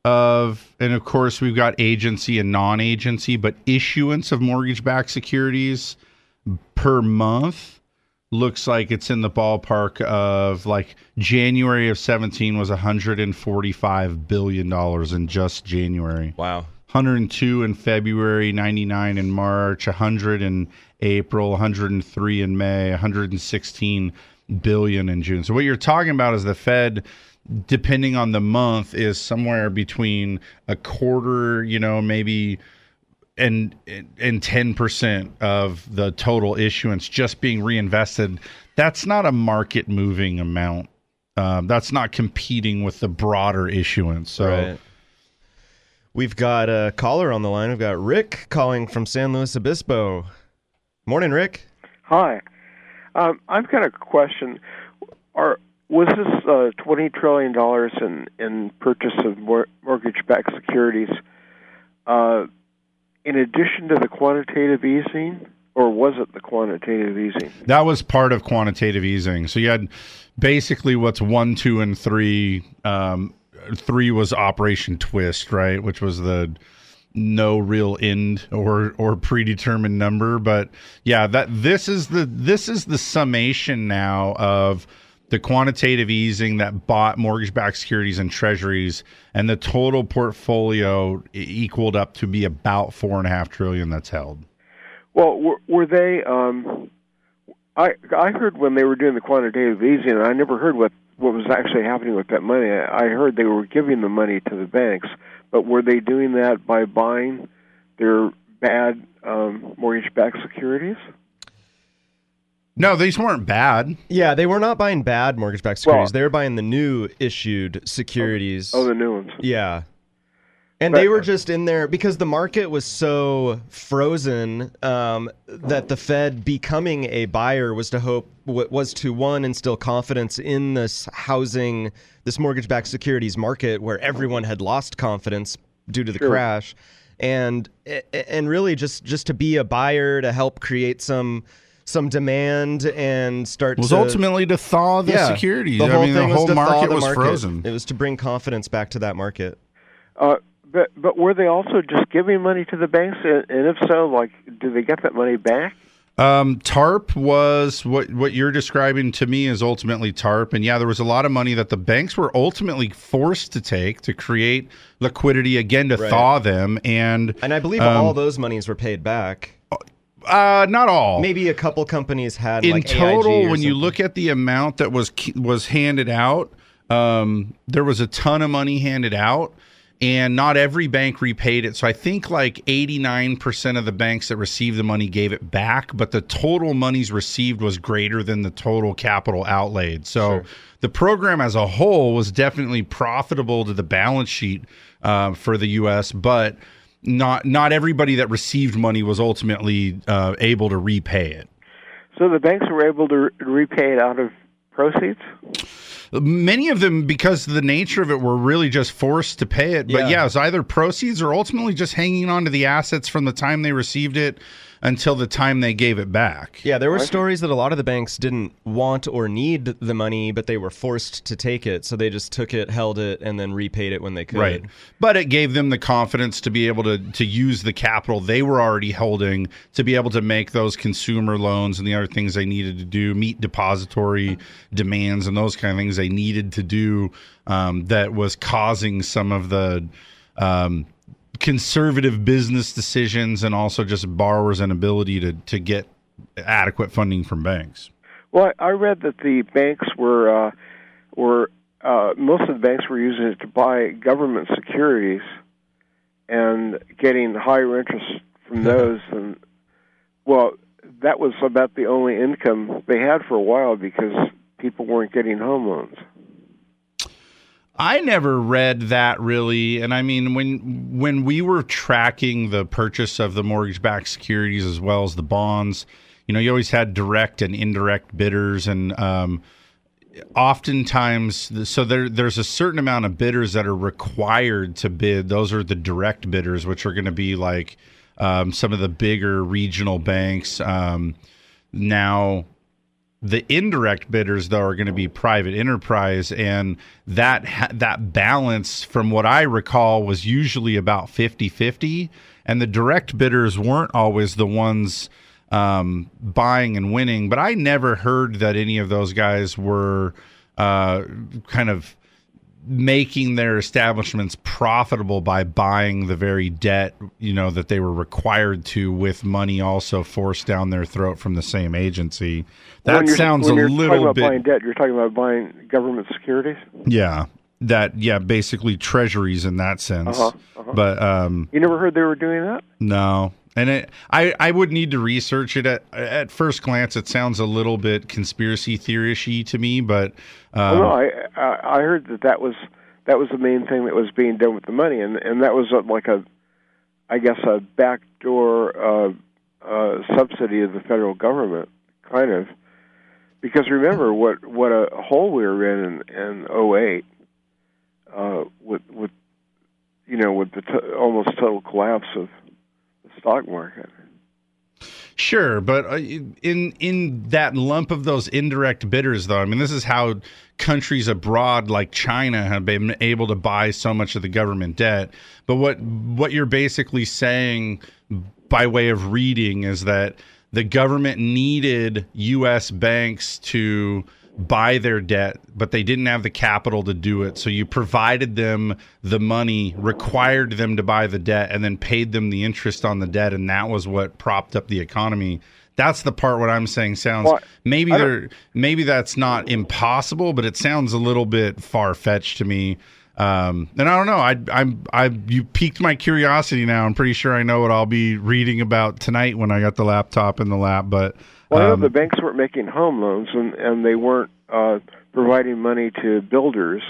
of and of course we've got agency and non-agency, but issuance of mortgage-backed securities per month looks like it's in the ballpark of like January of 17 was 145 billion dollars in just January. Wow. 102 in February, 99 in March, 100 in April, 103 in May, 116 billion in June. So what you're talking about is the Fed depending on the month is somewhere between a quarter, you know, maybe and and 10% of the total issuance just being reinvested. That's not a market moving amount. Um, that's not competing with the broader issuance. So Right. We've got a caller on the line. We've got Rick calling from San Luis Obispo. Morning, Rick. Hi. Um, I've got a question. Are was this uh, twenty trillion dollars in in purchase of mor- mortgage-backed securities uh, in addition to the quantitative easing, or was it the quantitative easing? That was part of quantitative easing. So you had basically what's one, two, and three. Um, three was Operation Twist, right, which was the no real end or or predetermined number. But yeah, that this is the this is the summation now of the quantitative easing that bought mortgage-backed securities and treasuries, and the total portfolio equaled up to be about four and a half trillion that's held. Well, were, were they? Um, I I heard when they were doing the quantitative easing, and I never heard what what was actually happening with that money. I I heard they were giving the money to the banks, but were they doing that by buying their bad um, mortgage-backed securities? No, these weren't bad. Yeah, they were not buying bad mortgage-backed securities. they were buying the new issued securities. Oh, the new ones. Yeah. And they were just in there because the market was so frozen um, that the Fed becoming a buyer was to hope w- was to one instill confidence in this housing, this mortgage-backed securities market where everyone had lost confidence due to the Sure. crash, and and really just just to be a buyer to help create some some demand and start was to, ultimately to thaw the Yeah, securities. The I whole mean, the whole was to thaw market the was market. frozen. It was to bring confidence back to that market. Uh, but but were they also just giving money to the banks? And and if so, like, do they get that money back? Um, TARP was what what you're describing to me is ultimately TARP, and yeah, there was a lot of money that the banks were ultimately forced to take to create liquidity again to Right. thaw them, and And I believe um, all those monies were paid back. Uh, not all. Maybe a couple companies had in like total when you look at the amount that was was handed out um, there was a ton of money handed out and not every bank repaid it. So i think like 89% of the banks that received the money gave it back but the total monies received was greater than the total capital outlaid. So the program as a whole was definitely profitable to the balance sheet uh, for the us but not not everybody that received money was ultimately uh, able to repay it So the banks were able to re- repay it out of proceeds. Many of them, because of the nature of it, were really just forced to pay it. But Yeah. yeah, it was either proceeds or ultimately just hanging on to the assets from the time they received it until the time they gave it back. Yeah, there were stories that a lot of the banks didn't want or need the money, but they were forced to take it. So they just took it, held it, and then repaid it when they could. Right. But it gave them the confidence to be able to to use the capital they were already holding to be able to make those consumer loans and the other things they needed to do, meet depository demands and those kind of things they needed to do um, that was causing some of the um, conservative business decisions and also just borrowers' inability to, to get adequate funding from banks. Well, I I read that the banks were uh, were uh, most of the banks were using it to buy government securities and getting higher interest from those. And well, that was about the only income they had for a while because people weren't getting home loans. I never read that really, and I mean when when we were tracking the purchase of the mortgage-backed securities as well as the bonds, you know, you always had direct and indirect bidders, and um, oftentimes, so there there's a certain amount of bidders that are required to bid. Those are the direct bidders, which are going to be like um, some of the bigger regional banks. Um, now, the indirect bidders though are going to be private enterprise and that that balance from what i recall was usually about 50-50 and the direct bidders weren't always the ones um, buying and winning but i never heard that any of those guys were uh, kind of making their establishments profitable by buying the very debt you know that they were required to with money also forced down their throat from the same agency that sounds a you're little talking about bit buying debt. You're talking about buying government securities. yeah that yeah basically treasuries in that sense Uh-huh, uh-huh. but um You never heard they were doing that? no and it, I, I would need to research it at, at first glance. It sounds a little bit conspiracy theory-y to me, but um, well, no, I, I heard that that was that was the main thing that was being done with the money, and and that was like a, I guess a backdoor uh, uh, subsidy of the federal government, kind of, because remember what what a hole we were in in, in 08, uh, with with you know with the t- almost total collapse of the stock market. Sure, but uh, in in that lump of those indirect bidders, though, I mean, this is how countries abroad like China have been able to buy so much of the government debt. But what what you're basically saying by way of reading is that the government needed U.S. banks to buy their debt, but they didn't have the capital to do it. So you provided them the money, required them to buy the debt, and then paid them the interest on the debt, and that was what propped up the economy. That's the part what I'm saying sounds Well, maybe there maybe that's not impossible, but it sounds a little bit far fetched to me. Um, and I don't know. I, I'm I you piqued my curiosity now. I'm pretty sure I know what I'll be reading about tonight when I got the laptop in the lap. But Well, I know um, the banks weren't making home loans, and and they weren't uh, providing money to builders,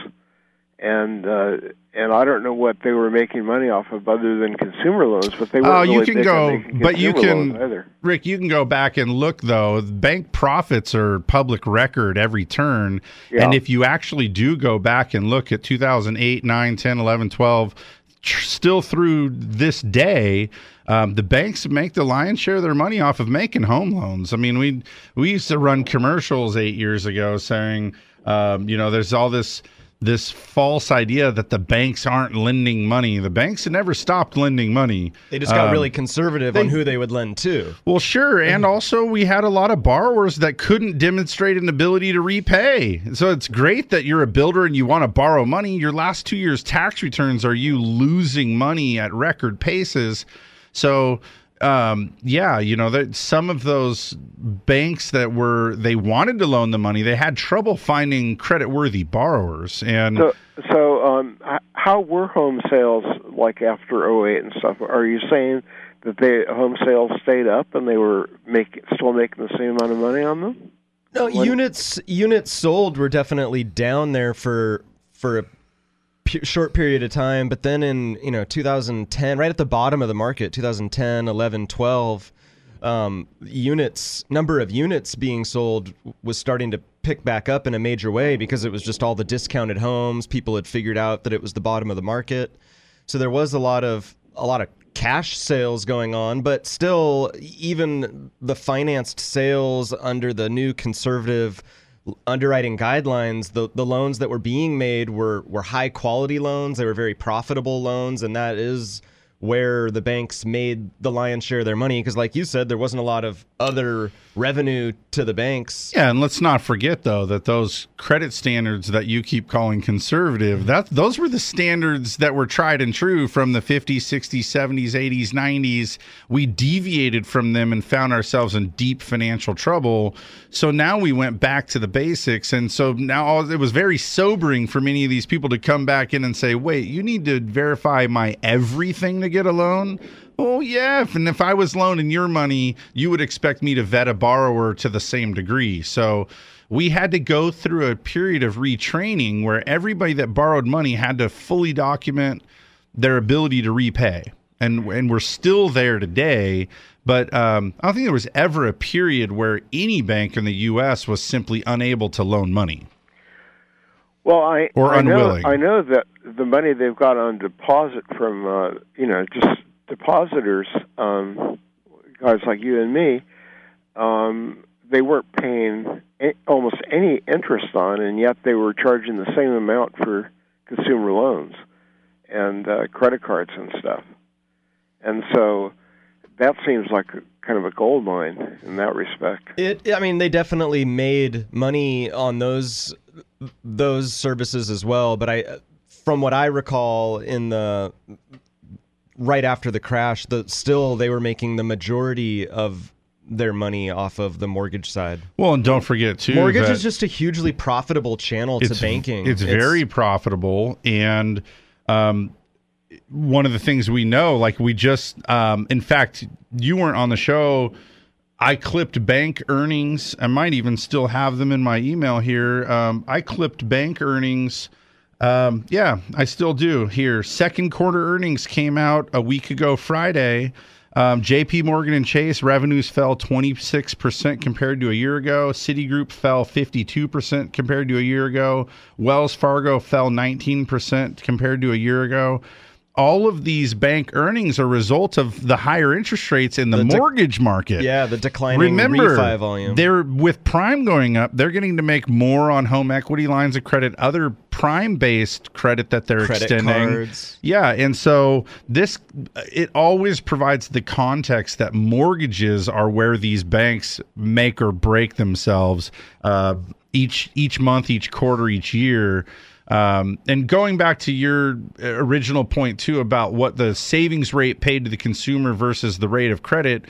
and uh, and I don't know what they were making money off of other than consumer loans, but they weren't Oh, really you can go, but you can. Rick, you can go back and look though. Bank profits are public record every turn, Yeah. and if you actually do go back and look at 2008, 9, 10, 11, 12, tr- still through this day. Um, the banks make the lion's share of their money off of making home loans. I mean, we we used to run commercials eight years ago saying, um, you know, there's all this this false idea that the banks aren't lending money. The banks have never stopped lending money. They just got Um, really conservative on who they would lend to. well, sure. And also, we had a lot of borrowers that couldn't demonstrate an ability to repay. So it's great that you're a builder and you want to borrow money. Your last two years' tax returns are you losing money at record paces. So, um, yeah, you know, that some of those banks that were, they wanted to loan the money, they had trouble finding credit worthy borrowers. And So, so um, how were home sales like after '08 and stuff? Are you saying that they home sales stayed up and they were making still making the same amount of money on them? No, When- units units sold were definitely down there for for a pu- short period of time, but then in you know 2010, right at the bottom of the market, 2010, 11, 12, um, units number of units being sold was starting to pick back up in a major way because it was just all the discounted homes. People had figured out that it was the bottom of the market, so there was a lot of a lot of cash sales going on, but still, even the financed sales under the new conservative underwriting guidelines, the, the loans that were being made were, were high quality loans. They were very profitable loans, and that is where the banks made the lion's share of their money. Because, like you said, there wasn't a lot of other revenue to the banks. Yeah, and let's not forget though that those credit standards that you keep calling conservative, that those were the standards that were tried and true from the 50s, 60s, 70s, 80s, 90s. We deviated from them and found ourselves in deep financial trouble. So now we went back to the basics and so now it was very sobering for many of these people to come back in and say, "Wait, you need to verify my everything to get a loan?" Oh yeah, and if I was loaning your money, you would expect me to vet a borrower to the same degree. So we had to go through a period of retraining where everybody that borrowed money had to fully document their ability to repay. And and we're still there today, but um, I don't think there was ever a period where any bank in the U.S. was simply unable to loan money. Well, I Or I know, unwilling. I know that the money they've got on deposit from uh, you know just depositors, um, guys like you and me, um, they weren't paying almost any interest on, and yet they were charging the same amount for consumer loans and uh, credit cards and stuff. And so that seems like kind of a gold mine in that respect. It, I mean, they definitely made money on those those services as well. But I, from what I recall, in the right after the crash, the still they were making the majority of their money off of the mortgage side. Well, and don't forget too, Mortgage is just a hugely profitable channel to banking. It's, very profitable, and um, one of the things we know, like we just, um, in fact, you weren't on the show. I clipped bank earnings. I might even still have them in my email here. Um, I clipped bank earnings. Um, yeah, I still do here. Second quarter earnings came out a week ago Friday. Um, JP Morgan and Chase revenues fell 26% compared to a year ago. Citigroup fell 52% compared to a year ago. Wells Fargo fell 19% compared to a year ago. All of these bank earnings are a result of the higher interest rates in the, The dec- mortgage market. Yeah, the declining Remember, refi volume. they're with prime going up. They're getting to make more on home equity lines of credit, other prime-based credit that they're Credit extending. cards. Yeah, and so this it always provides the context that mortgages are where these banks make or break themselves uh, each each month, each quarter, each year. Um, and going back to your original point too about what the savings rate paid to the consumer versus the rate of credit,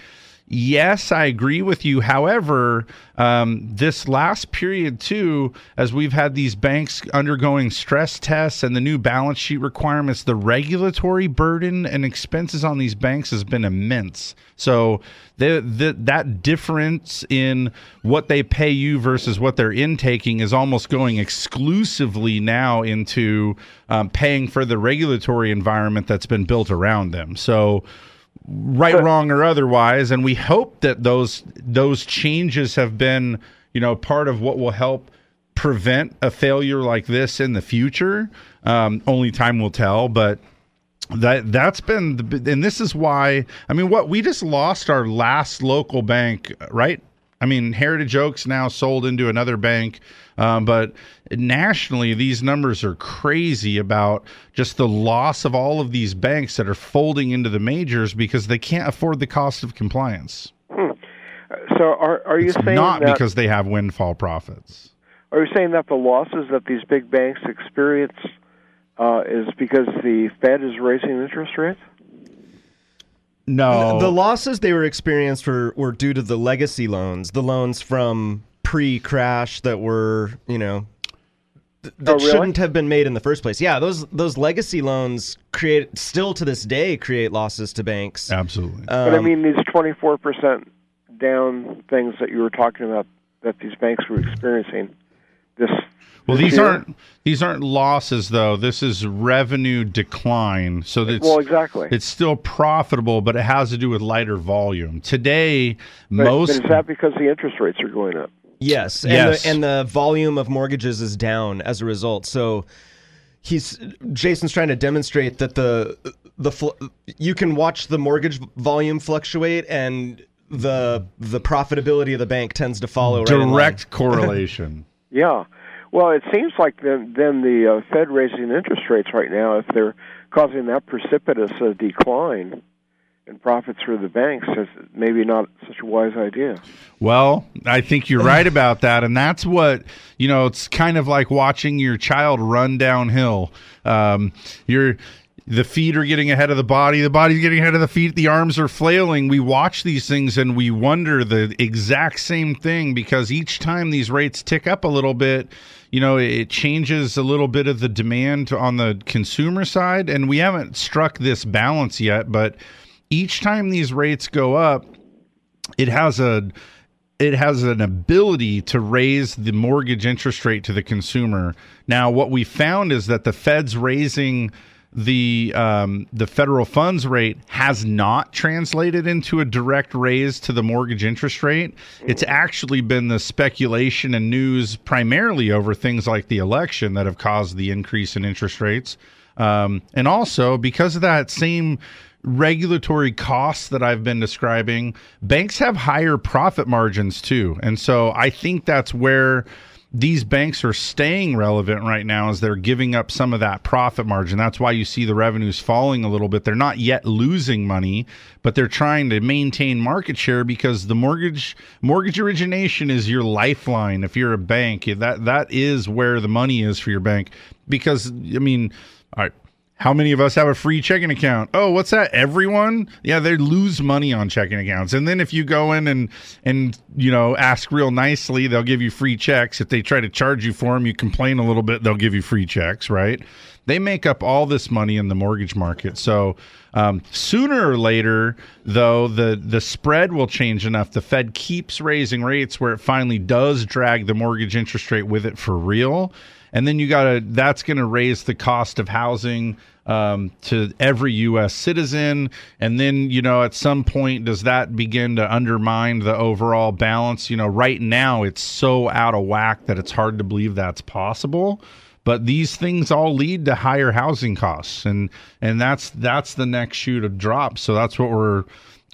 yes, I agree with you. However, um, this last period too, as we've had these banks undergoing stress tests and the new balance sheet requirements, the regulatory burden and expenses on these banks has been immense. So the, the, that difference in what they pay you versus what they're intaking is almost going exclusively now into um, paying for the regulatory environment that's been built around them. So right, wrong, or otherwise, and we hope that those those changes have been, you know, part of what will help prevent a failure like this in the future. Um, only time will tell, but that that's been the, and this is why I mean what we just lost our last local bank right I mean Heritage Oaks now sold into another bank um, but nationally these numbers are crazy about just the loss of all of these banks that are folding into the majors because they can't afford the cost of compliance Hmm. So are are you it's saying not that because they have windfall profits are you saying that the losses that these big banks experience uh, is because the Fed is raising interest rates? No The losses they were experienced were, were due to the legacy loans, the loans from pre-crash that were, you know, th- that Oh, really? shouldn't have been made in the first place. Yeah, those those legacy loans create still to this day create losses to banks. Absolutely. but I Um, mean, these 24% down things that you were talking about that these banks were experiencing this Well, these year. aren't these aren't losses though. This is revenue decline. So that's Well, exactly. It's still profitable, but it has to do with lighter volume. Today, But, most but is that because the interest rates are going up? Yes, and, Yes. The, and the volume of mortgages is down as a result. So he's Jason's trying to demonstrate that the the fl- you can watch the mortgage volume fluctuate and the the profitability of the bank tends to follow right direct correlation. Yeah. Well, it seems like then then the uh, Fed raising interest rates right now, if they're causing that precipitous uh, decline in profits for the banks, is maybe not such a wise idea. Well, I think you're right about that. And that's what, you know, it's kind of like watching your child run downhill. Um, you're, the feet are getting ahead of the body, the body's getting ahead of the feet, the arms are flailing. We watch these things and we wonder the exact same thing because each time these rates tick up a little bit, you know, it changes a little bit of the demand on the consumer side. And we haven't struck this balance yet, but each time these rates go up, it has a it has an ability to raise the mortgage interest rate to the consumer. Now, what we found is that the Fed's raising the um, the federal funds rate has not translated into a direct raise to the mortgage interest rate. It's actually been the speculation and news primarily over things like the election that have caused the increase in interest rates, um, and also because of that same regulatory costs that I've been describing, banks have higher profit margins too. And so I think that's where these banks are staying relevant right now as they're giving up some of that profit margin. That's why you see the revenues falling a little bit. They're not yet losing money, but they're trying to maintain market share because the mortgage mortgage origination is your lifeline if you're a bank. That that is where the money is for your bank because I mean, all right, how many of us have a free checking account? Oh, what's that? Everyone? Yeah, they lose money on checking accounts. And then if you go in and and you know ask real nicely, they'll give you free checks. If they try to charge you for them, you complain a little bit, they'll give you free checks, right? They make up all this money in the mortgage market. So um, sooner or later, though, the the spread will change enough. The Fed keeps raising rates where it finally does drag the mortgage interest rate with it for real and then you got to that's going to raise the cost of housing um, to every U.S. citizen, and then you know at some point does that begin to undermine the overall balance? You know, right now it's so out of whack that it's hard to believe that's possible. But these things all lead to higher housing costs, and and that's that's the next shoe to drop. So that's what we're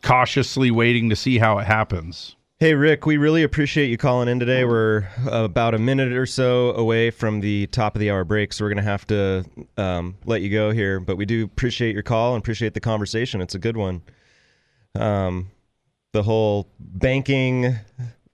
cautiously waiting to see how it happens. Hey, Rick, we really appreciate you calling in today. We're about a minute or so away from the top of the hour break, so we're going to have to um, let you go here. But we do appreciate your call and appreciate the conversation. It's a good one. Um, the whole banking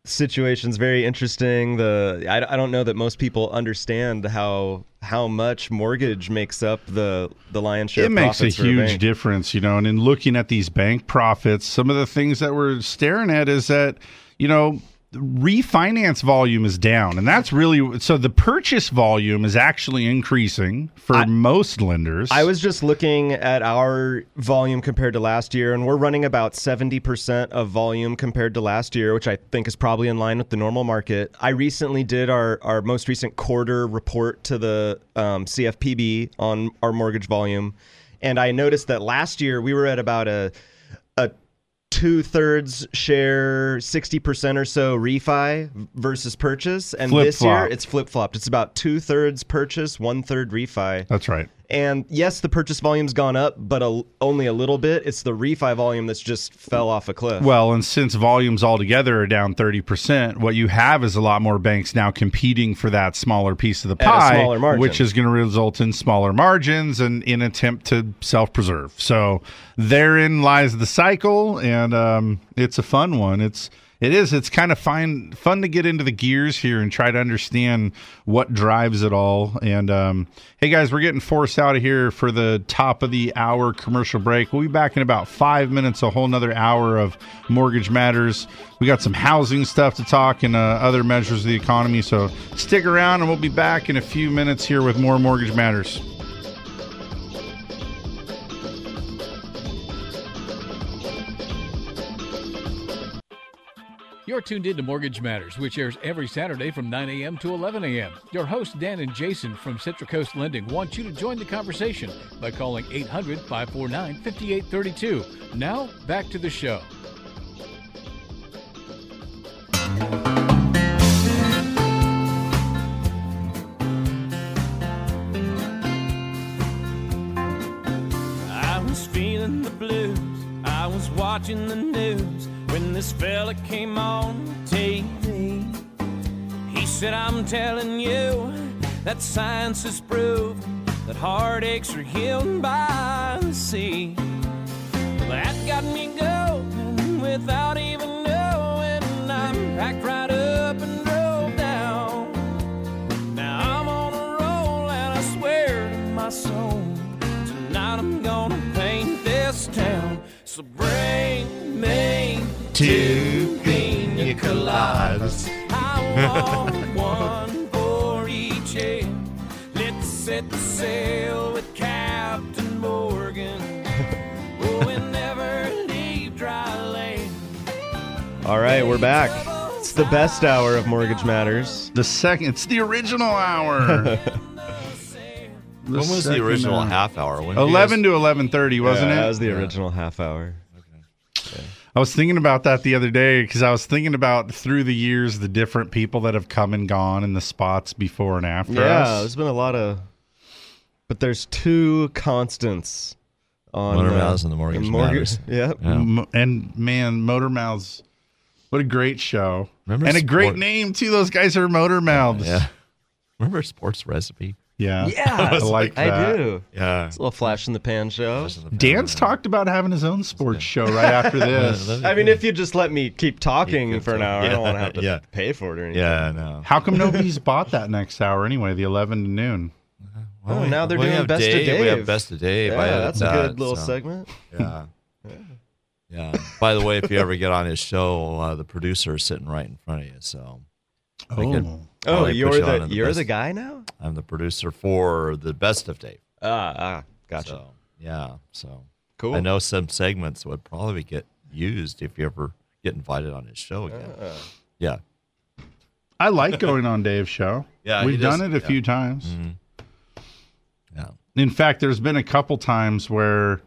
situation's very interesting. The I, I don't know that most people understand how how much mortgage makes up the the lion's share. it makes a huge bank. difference, you know. And in looking at these bank profits, some of the things that we're staring at is that, you know, refinance volume is down, and that's really so. The purchase volume is actually increasing for most lenders. I was just looking at our volume compared to last year, and we're running about 70% of volume compared to last year, which I think is probably in line with the normal market. I recently did our, our most recent quarter report to the um, CFPB on our mortgage volume, and I noticed that last year we were at about a a two thirds share, 60% or so refi versus purchase. And this year it's flip flopped. It's about two thirds purchase, one third refi. That's right. And yes, the purchase volume's gone up, but a, only a little bit. It's the refi volume that's just fell off a cliff. Well, and since volumes altogether are down 30%, what you have is a lot more banks now competing for that smaller piece of the pie, which is going to result in smaller margins and in attempt to self-preserve. So therein lies the cycle, and um, it's a fun one. It's it is. It's kind of fine, fun to get into the gears here and try to understand what drives it all. And um, hey, guys, we're getting forced out of here for the top of the hour commercial break. We'll be back in about five minutes. A whole nother hour of mortgage matters. We got some housing stuff to talk and uh, other measures of the economy. So stick around, and we'll be back in a few minutes here with more mortgage matters. You're tuned in to Mortgage Matters, which airs every Saturday from 9 a.m. to 11 a.m. Your hosts, Dan and Jason from Central Coast Lending, want you to join the conversation by calling 800 549 5832. Now, back to the show. I was feeling the blues. I was watching the this fella came on TV. He said, I'm telling you that science has proved that heartaches are healed by the sea. Well, that got me going without even knowing. I'm packed right up and drove down. Now I'm on a roll and I swear to my soul, tonight I'm gonna paint this town. So bring me two pina coladas. I want one for each head. Let's set the sail with Captain Morgan. Oh, and never leave dry land. All right, we're back. It's the best hour of Mortgage Matters. The second, it's the original hour. When was the second original hour. half hour? When did you Eleven guys- to eleven thirty, wasn't Yeah, it? That was the original half hour. I was thinking about that the other day because I was thinking about through the years the different people that have come and gone in the spots before and after Yeah, us. there's been a lot of, but there's two constants on Motor uh, Mouths and the Mortgage Matters. Yeah, M- and man, Motor Mouths, what a great show. Remember and a great name too. Those guys are Motor Mouths. Yeah. Remember Sports Recipe? Yeah. yeah, I like that. I do. Yeah. It's a little flash in the pan show. Dan's talked about having his own sports show right after this. I mean, if you just let me keep talking for an hour, I don't want to have to Yeah. pay for it or anything. Yeah, I know. How come nobody's bought that next hour anyway? The eleven to noon. Oh, now they're we doing have Best of Dave, We have Best of Dave. Yeah, I edit that's a good little so- segment. Yeah. Yeah. By the way, if you ever get on his show, uh, the producer is sitting right in front of you. So, I could Oh. You're put you the- on you're best- the guy now? I'm the producer for the Best of Dave. Ah, ah, gotcha. So, yeah. So Cool. I know some segments would probably get used if you ever get invited on his show again. Uh, yeah. I like going on Dave's show. Yeah, we've he does- done it a yeah. few times. Mhm. Yeah. In fact, there's been a couple times where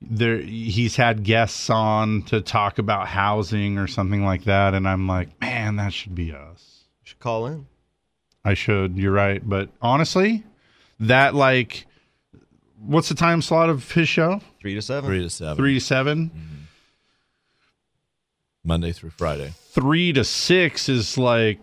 there he's had guests on to talk about housing or something like that, and I'm like, man, that should be us. You should call in. I should. You're right, but honestly, that like, what's the time slot of his show? Three to seven. Three to seven. Three to seven. Mm-hmm. Monday through Friday. Three to six is like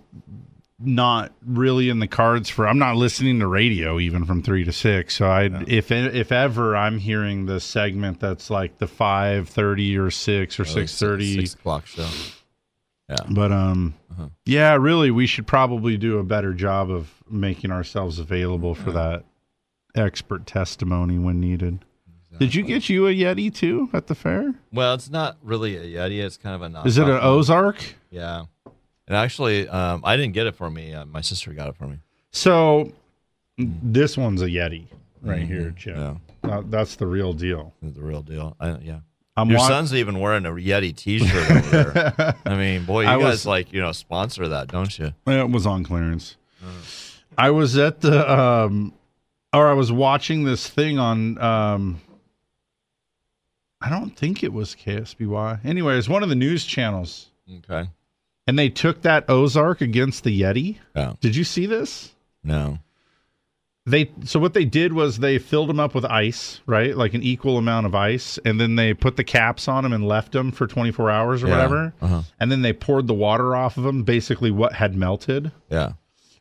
not really in the cards for. I'm not listening to radio even from three to six. So I, if if ever, I'm hearing the segment that's like the five thirty or six or Oh, six thirty. Six o'clock show. Yeah. But um, Uh-huh. yeah, really, we should probably do a better job of making ourselves available for that expert testimony when needed. Did you get you a Yeti too at the fair? Well, it's not really a Yeti. It's kind of a. Is it an. Ozark? Yeah. And actually, um, I didn't get it for me. Uh, my sister got it for me. So this one's a Yeti right Mhm. here, Chip. Yeah. Uh, that's the real deal. The real deal. I, yeah. I'm Your wa- son's even wearing a Yeti T-shirt over there. I mean, boy, you I guys was- like you know sponsor that, don't you? It was on clearance. I was at the um or I was watching this thing on um I don't think it was KSBY. Anyway, it's one of the news channels. Okay. And they took that Ozark against the Yeti. Yeah. Did you see this? No. They so what they did was they filled them up with ice, right? Like an equal amount of ice, and then they put the caps on them and left them for 24 hours or Yeah. whatever. Uh-huh. And then they poured the water off of them, basically what had melted. Yeah.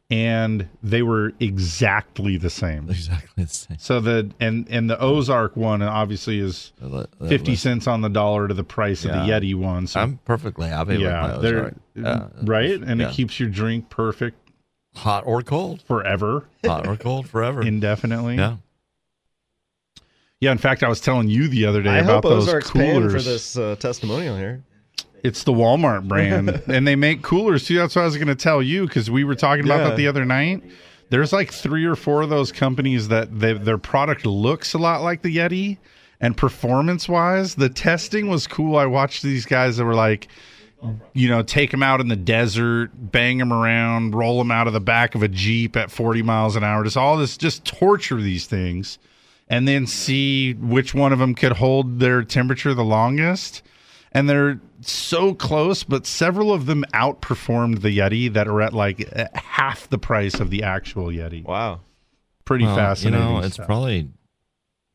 And they were exactly the same. Exactly the same. So the and and the Ozark one obviously is 50 uh, cents on the dollar to the price of the Yeti one. So I'm perfectly happy yeah, with my they're Ozark. Yeah. right, and Yeah. it keeps your drink perfect, hot or cold, forever, hot or cold forever, indefinitely. Yeah. Yeah, in fact, I was telling you the other day I about hope those Ozark's paying coolers. for this uh, testimonial here. It's the Walmart brand, and they make coolers too. That's what I was going to tell you because we were talking about Yeah. that the other night. There's like three or four of those companies that they, their product looks a lot like the Yeti, and performance wise, the testing was cool. I watched these guys that were like, Mm. you know, take them out in the desert, bang them around, roll them out of the back of a Jeep at 40 miles an hour. Just all this, just torture these things and then see which one of them could hold their temperature the longest. And they're so close, but several of them outperformed the Yeti that are at like half the price of the actual Yeti. Wow. Pretty Well, fascinating. You know, it's stuff. probably they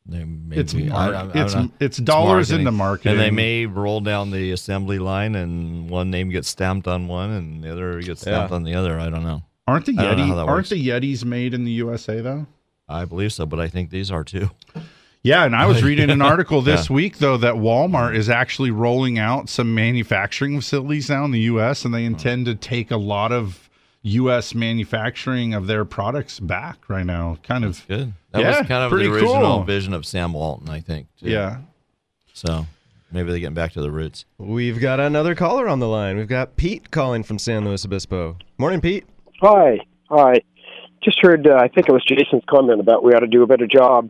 maybe, It's mar- it's- it's dollars into marketing. and they may roll down the assembly line, and one name gets stamped on one, and the other gets stamped Yeah. on the other. I don't know. Aren't the I Yeti aren't works. the Yetis made in the USA though? I believe so, but I think these are too. Yeah, and I was reading an article this Yeah. week though that Walmart is actually rolling out some manufacturing facilities now in the US and they hmm. intend to take a lot of US manufacturing of their products back right now. Kind of Good. That yeah, was kind of pretty the original cool. vision of Sam Walton, I think. too. Yeah. So maybe they're getting back to the roots. We've got another caller on the line. We've got Pete calling from San Luis Obispo. Morning, Pete. Hi. Hi. Just heard, uh, I think it was Jason's comment about we ought to do a better job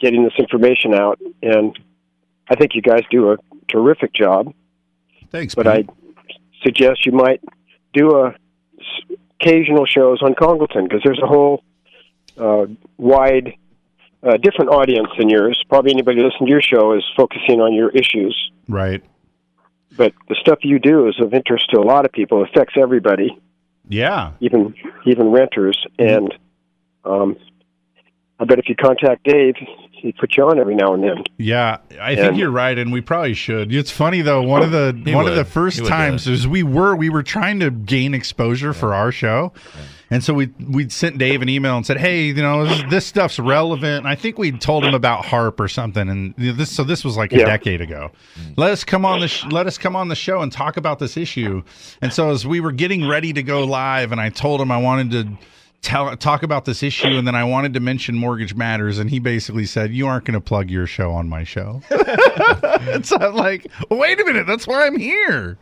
getting this information out. And I think you guys do a terrific job. Thanks. But I suggest you might do a s- occasional shows on Congleton because there's a whole uh, wide, uh, different audience than yours. Probably anybody listening to your show is focusing on your issues. Right. But the stuff you do is of interest to a lot of people. It affects everybody. Yeah. even even renters. And um, I bet if you contact Dave, he'd put you on every now and then. Yeah, I think And- you're right, and we probably should. It's funny though. One of the He one of the first times is we were we were trying to gain exposure for our show, and so we we'd sent Dave an email and said, "Hey, you know, this, this stuff's relevant." And I think we'd told him about harp or something, and this so this was like a decade ago. Let us come on the sh- let us come on the show and talk about this issue. And so as we were getting ready to go live, and I told him I wanted to tell talk about this issue and then I wanted to mention Mortgage Matters and he basically said you aren't going to plug your show on my show. and so I'm like, wait a minute, that's why I'm here.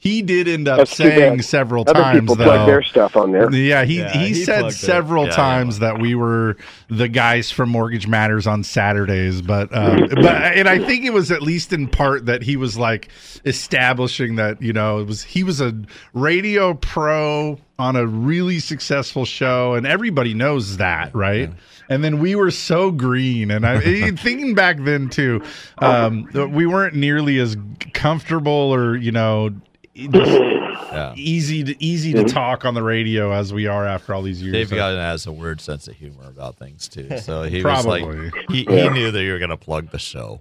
He did end up That's saying several Other times people though. plug their stuff on there. Yeah, he Yeah, he, he said several Yeah, times that we were the guys from Mortgage Matters on Saturdays, but um, but and I think it was at least in part that he was like establishing that you know it was he was a radio pro on a really successful show, and everybody knows that, right? And then we were so green, and I thinking back then too, um, we weren't nearly as comfortable or you know. Just, easy to easy to talk on the radio as we are after all these years. Dave So- got has a weird sense of humor about things too. So he was like he, Yeah. he knew that you were going to plug the show.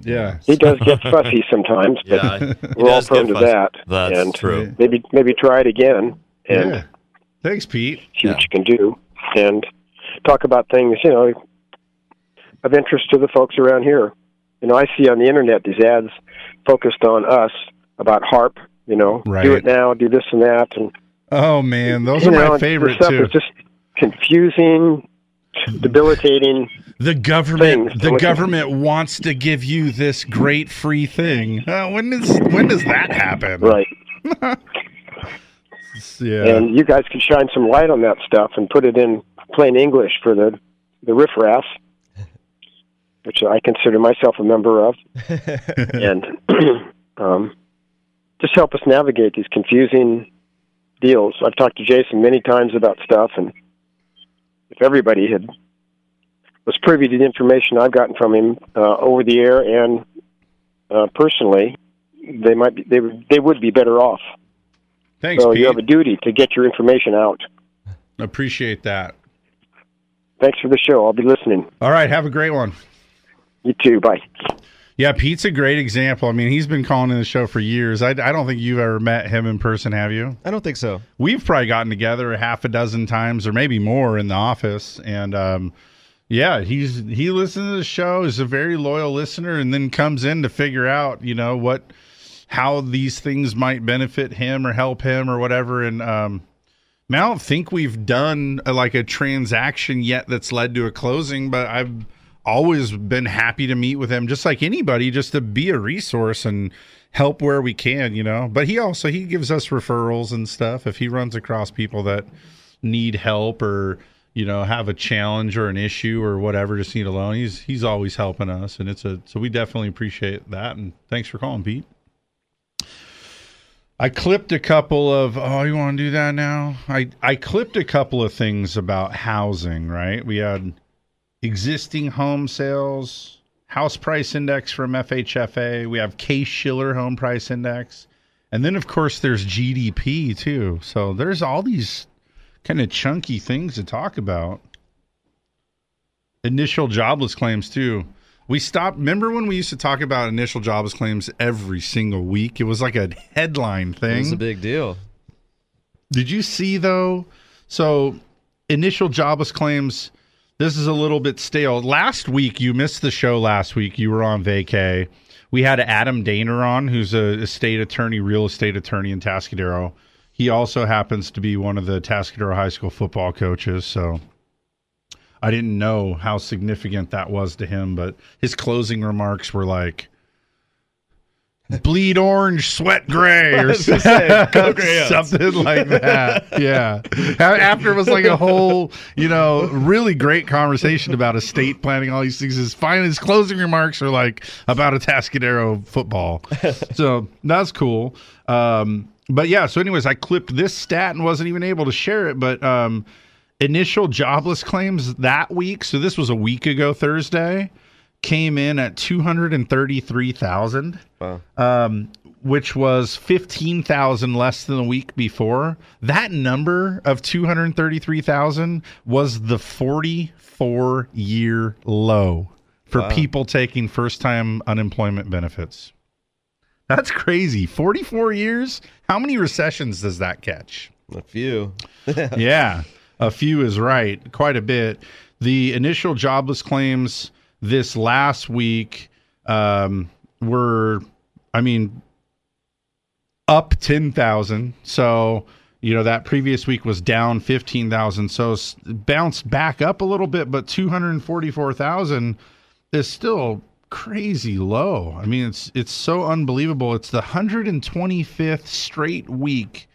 Yeah, He does get fussy sometimes, but Yeah, we're all prone to fussy. that. That's and true. Maybe maybe try it again and Yeah. Thanks, Pete. see what you can do, and talk about things you know of interest to the folks around here. You know, I see on the internet these ads focused on us about harp. You know, right. do it now, do this and that, and Oh man, those are know, my favorite stuff too. is just confusing, debilitating. The government, things. the government wants to give you this great free thing. Uh, when does when does that happen? Right. yeah. And you guys can shine some light on that stuff and put it in plain English for the the riffraff, which I consider myself a member of, and um, just help us navigate these confusing deals. I've talked to Jason many times about stuff, and if everybody had was privy to the information I've gotten from him uh, over the air and uh, personally, they might be, they would they would be better off. Thanks, so Pete. you have a duty to get your information out. Appreciate that. Thanks for the show. I'll be listening. All right, have a great one. You too. Bye. Yeah, Pete's a great example. I mean, he's been calling in the show for years. I, I don't think you've ever met him in person, have you? I don't think so. We've probably gotten together a half a dozen times or maybe more in the office. And um, yeah, he's he listens to the show, is a very loyal listener, and then comes in to figure out, you know, what how these things might benefit him or help him or whatever. And um, I, mean, I don't think we've done a, like a transaction yet that's led to a closing, but I've always been happy to meet with him, just like anybody, just to be a resource and help where we can, you know. But he also he gives us referrals and stuff if he runs across people that need help or you know have a challenge or an issue or whatever, just need a loan. He's he's always helping us, and it's a so we definitely appreciate that. And thanks for calling, Pete. I clipped a couple of oh you want to do that now? I I clipped a couple of things about housing, right? We had existing home sales, house price index from FHFA, we have Case Shiller home price index. And then of course there's GDP too. So there's all these kind of chunky things to talk about. Initial jobless claims too. We stopped. Remember when we used to talk about initial jobless claims every single week? It was like a headline thing. It was a big deal. Did you see though? So initial jobless claims. This is a little bit stale. Last week you missed the show. Last week you were on vacay. We had Adam Daner on, who's a estate attorney, real estate attorney in Atascadero. He also happens to be one of the Atascadero High School football coaches. So I didn't know how significant that was to him, but his closing remarks were like bleed orange, sweat gray, or say, something like that. Yeah. After it was like a whole, you know, really great conversation about estate planning, all these things. His final his closing remarks are like about Atascadero football. so that's cool. Um, but yeah, so anyways, I clipped this stat and wasn't even able to share it, but um, initial jobless claims that week, so this was a week ago Thursday, came in at 233,000. Wow. Um, which was 15,000 less than the week before. That number of 233,000 was the 44 year low for Wow. people taking first time unemployment benefits. That's crazy. 44 years? How many recessions does that catch? A few. yeah, a few is right. Quite a bit. The initial jobless claims this last week um, were, I mean, up 10,000. So, you know, that previous week was down 15,000. So bounced back up a little bit, but 244,000 is still crazy low. I mean, it's it's so unbelievable. It's the 125th straight week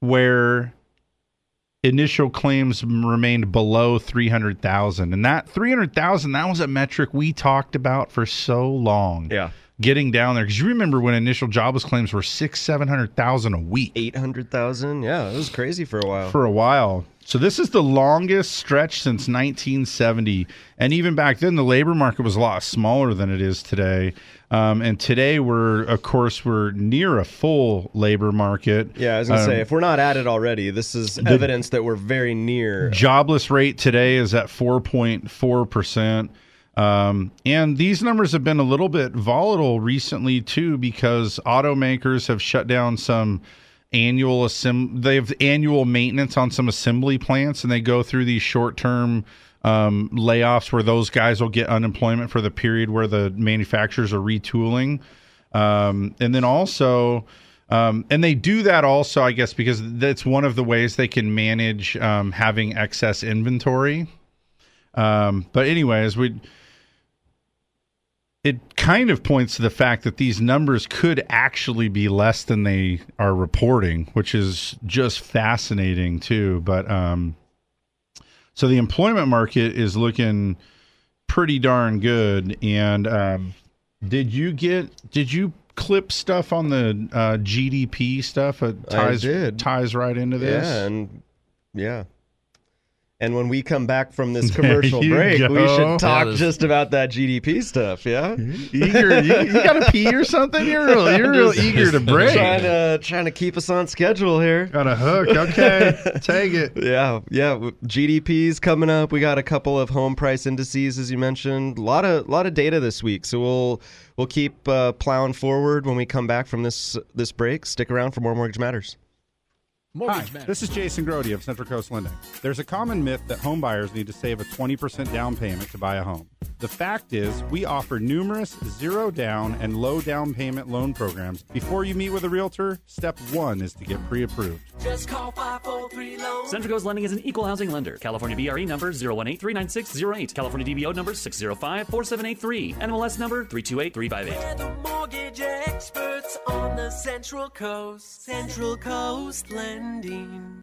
where initial claims remained below 300,000 and that 300,000 that was a metric we talked about for so long. Yeah. Getting down there cuz you remember when initial jobless claims were 6 700,000 a week 800,000. Yeah, it was crazy for a while. for a while. So this is the longest stretch since 1970, and even back then the labor market was a lot smaller than it is today. Um, and today we're, of course, we're near a full labor market. yeah, I was to Um, say, if we're not at it already, this is evidence that we're very near. jobless rate today is at 4.4 percent. Um, and these numbers have been a little bit volatile recently too, because automakers have shut down some annual assemb- they have annual maintenance on some assembly plants, and they go through these short term um, layoffs where those guys will get unemployment for the period where the manufacturers are retooling. Um, and then also, um, and they do that also, I guess, because that's one of the ways they can manage um, having excess inventory. Um, but anyways, we it kind of points to the fact that these numbers could actually be less than they are reporting, which is just fascinating too. But um, so the employment market is looking pretty darn good. And um, did you get did you clip stuff on the uh, GDP stuff? It I ties did. ties right into this. Yeah, and yeah. And when we come back from this commercial you break, we should talk Yeah, just about that GDP stuff. Yeah, eager, you, you got to pee or something? You're real, you're real Just- eager to break. Trying to trying to keep us on schedule here. Got a hook. Okay, take it. Yeah, yeah. GDP's coming up. We got a couple of home price indices, as you mentioned. A lot of lot of data this week. So we'll we'll keep uh, plowing forward when we come back from this this break. Stick around for more mortgage matters. Mortgage Hi, Matters. this is Jason Grody of Central Coast Lending. There's a common myth that home buyers need to save a 20% down payment to buy a home. The fact is, we offer numerous zero down and low down payment loan programs. Before you meet with a realtor, step one is to get pre approved. Just call 543 loan. Central Coast Lending is an equal housing lender. California BRE number 018-39608. California DBO number 605-4783. NMLS number 328358. We're the mortgage experts on the Central Coast. Central Coast Lending.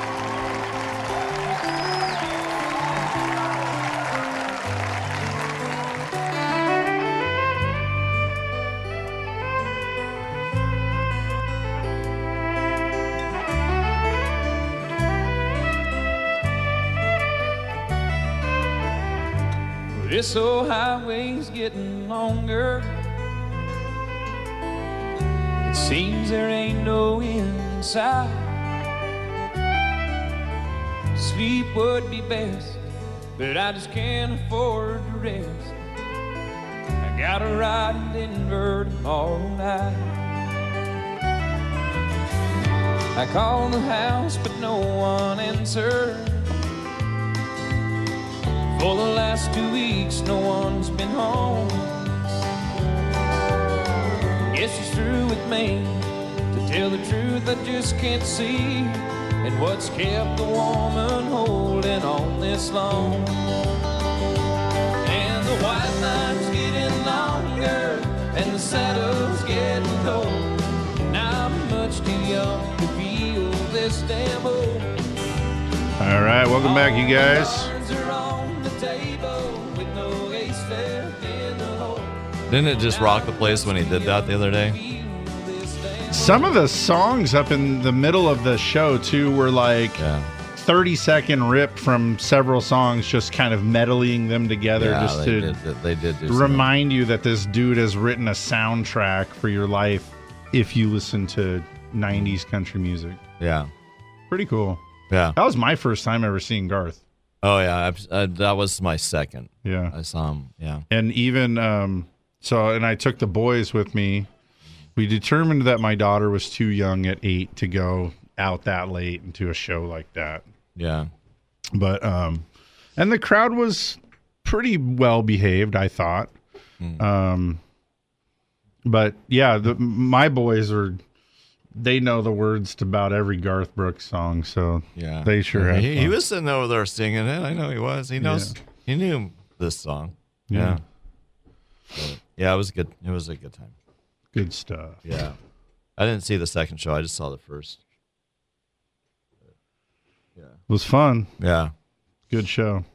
This old highway's getting longer. It seems there ain't no end in. Sleep would be best, but I just can't afford to rest. I gotta ride in Denver tomorrow night. I called the house, but no one answered. For the last two weeks, no one's been home. Guess through with me. To tell the truth, I just can't see. And what's kept the woman holding on this long? And the white line's getting longer, and the saddle's getting cold. Now I'm much too young to feel this damn old. All right, welcome back, you guys. Didn't it just rock the place when he did that the other day? Some of the songs up in the middle of the show too were like 30 second rip from several songs, just kind of meddling them together Yeah, just they to did, they did do some- remind you that this dude has written a soundtrack for your life if you listen to 90s country music. Yeah. Pretty cool. Yeah. That was my first time ever seeing Garth. Oh yeah, I, I, that was my second. Yeah. I saw him. Yeah. And even um so and I took the boys with me. We determined that my daughter was too young at 8 to go out that late into a show like that. Yeah. But um and the crowd was pretty well behaved, I thought. Um but yeah, the my boys are they know the words to about every Garth Brooks song, so Yeah. they sure Yeah, have he, he was sitting over there singing it. I know he was. He knows. He knew this song. Yeah. But, yeah, it was good. It was a good time. Good stuff. Yeah. I didn't see the second show. I just saw the first. Yeah, It was fun. Yeah. Good show.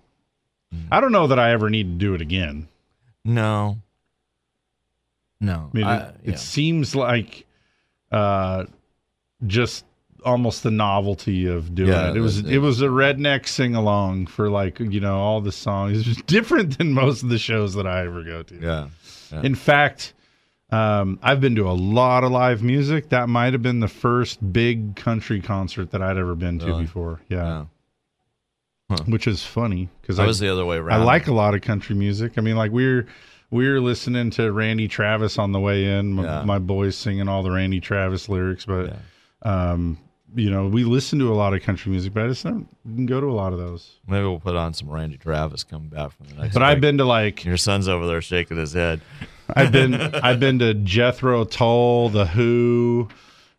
I don't know that I ever need to do it again. No. No. I mean, I- it, yeah. it seems like uh, just almost the novelty of doing Yeah, it. It was the- it was a redneck sing along for like you know all the songs. It's just different than most of the shows that I ever go to. Yeah. Yeah. In fact, um, I've been to a lot of live music. That might have been the first big country concert that I'd ever been to Really? before. Yeah. Which is funny because I was the other way around. I like a lot of country music. I mean, like we're we're listening to Randy Travis on the way in. My, Yeah. my boys singing all the Randy Travis lyrics, but um, you know, we listen to a lot of country music, but I just don't go to a lot of those. Maybe we'll put on some Randy Travis coming back from the next. But I've been to like Your son's over there shaking his head. I've been I've been to Jethro Tull, The Who,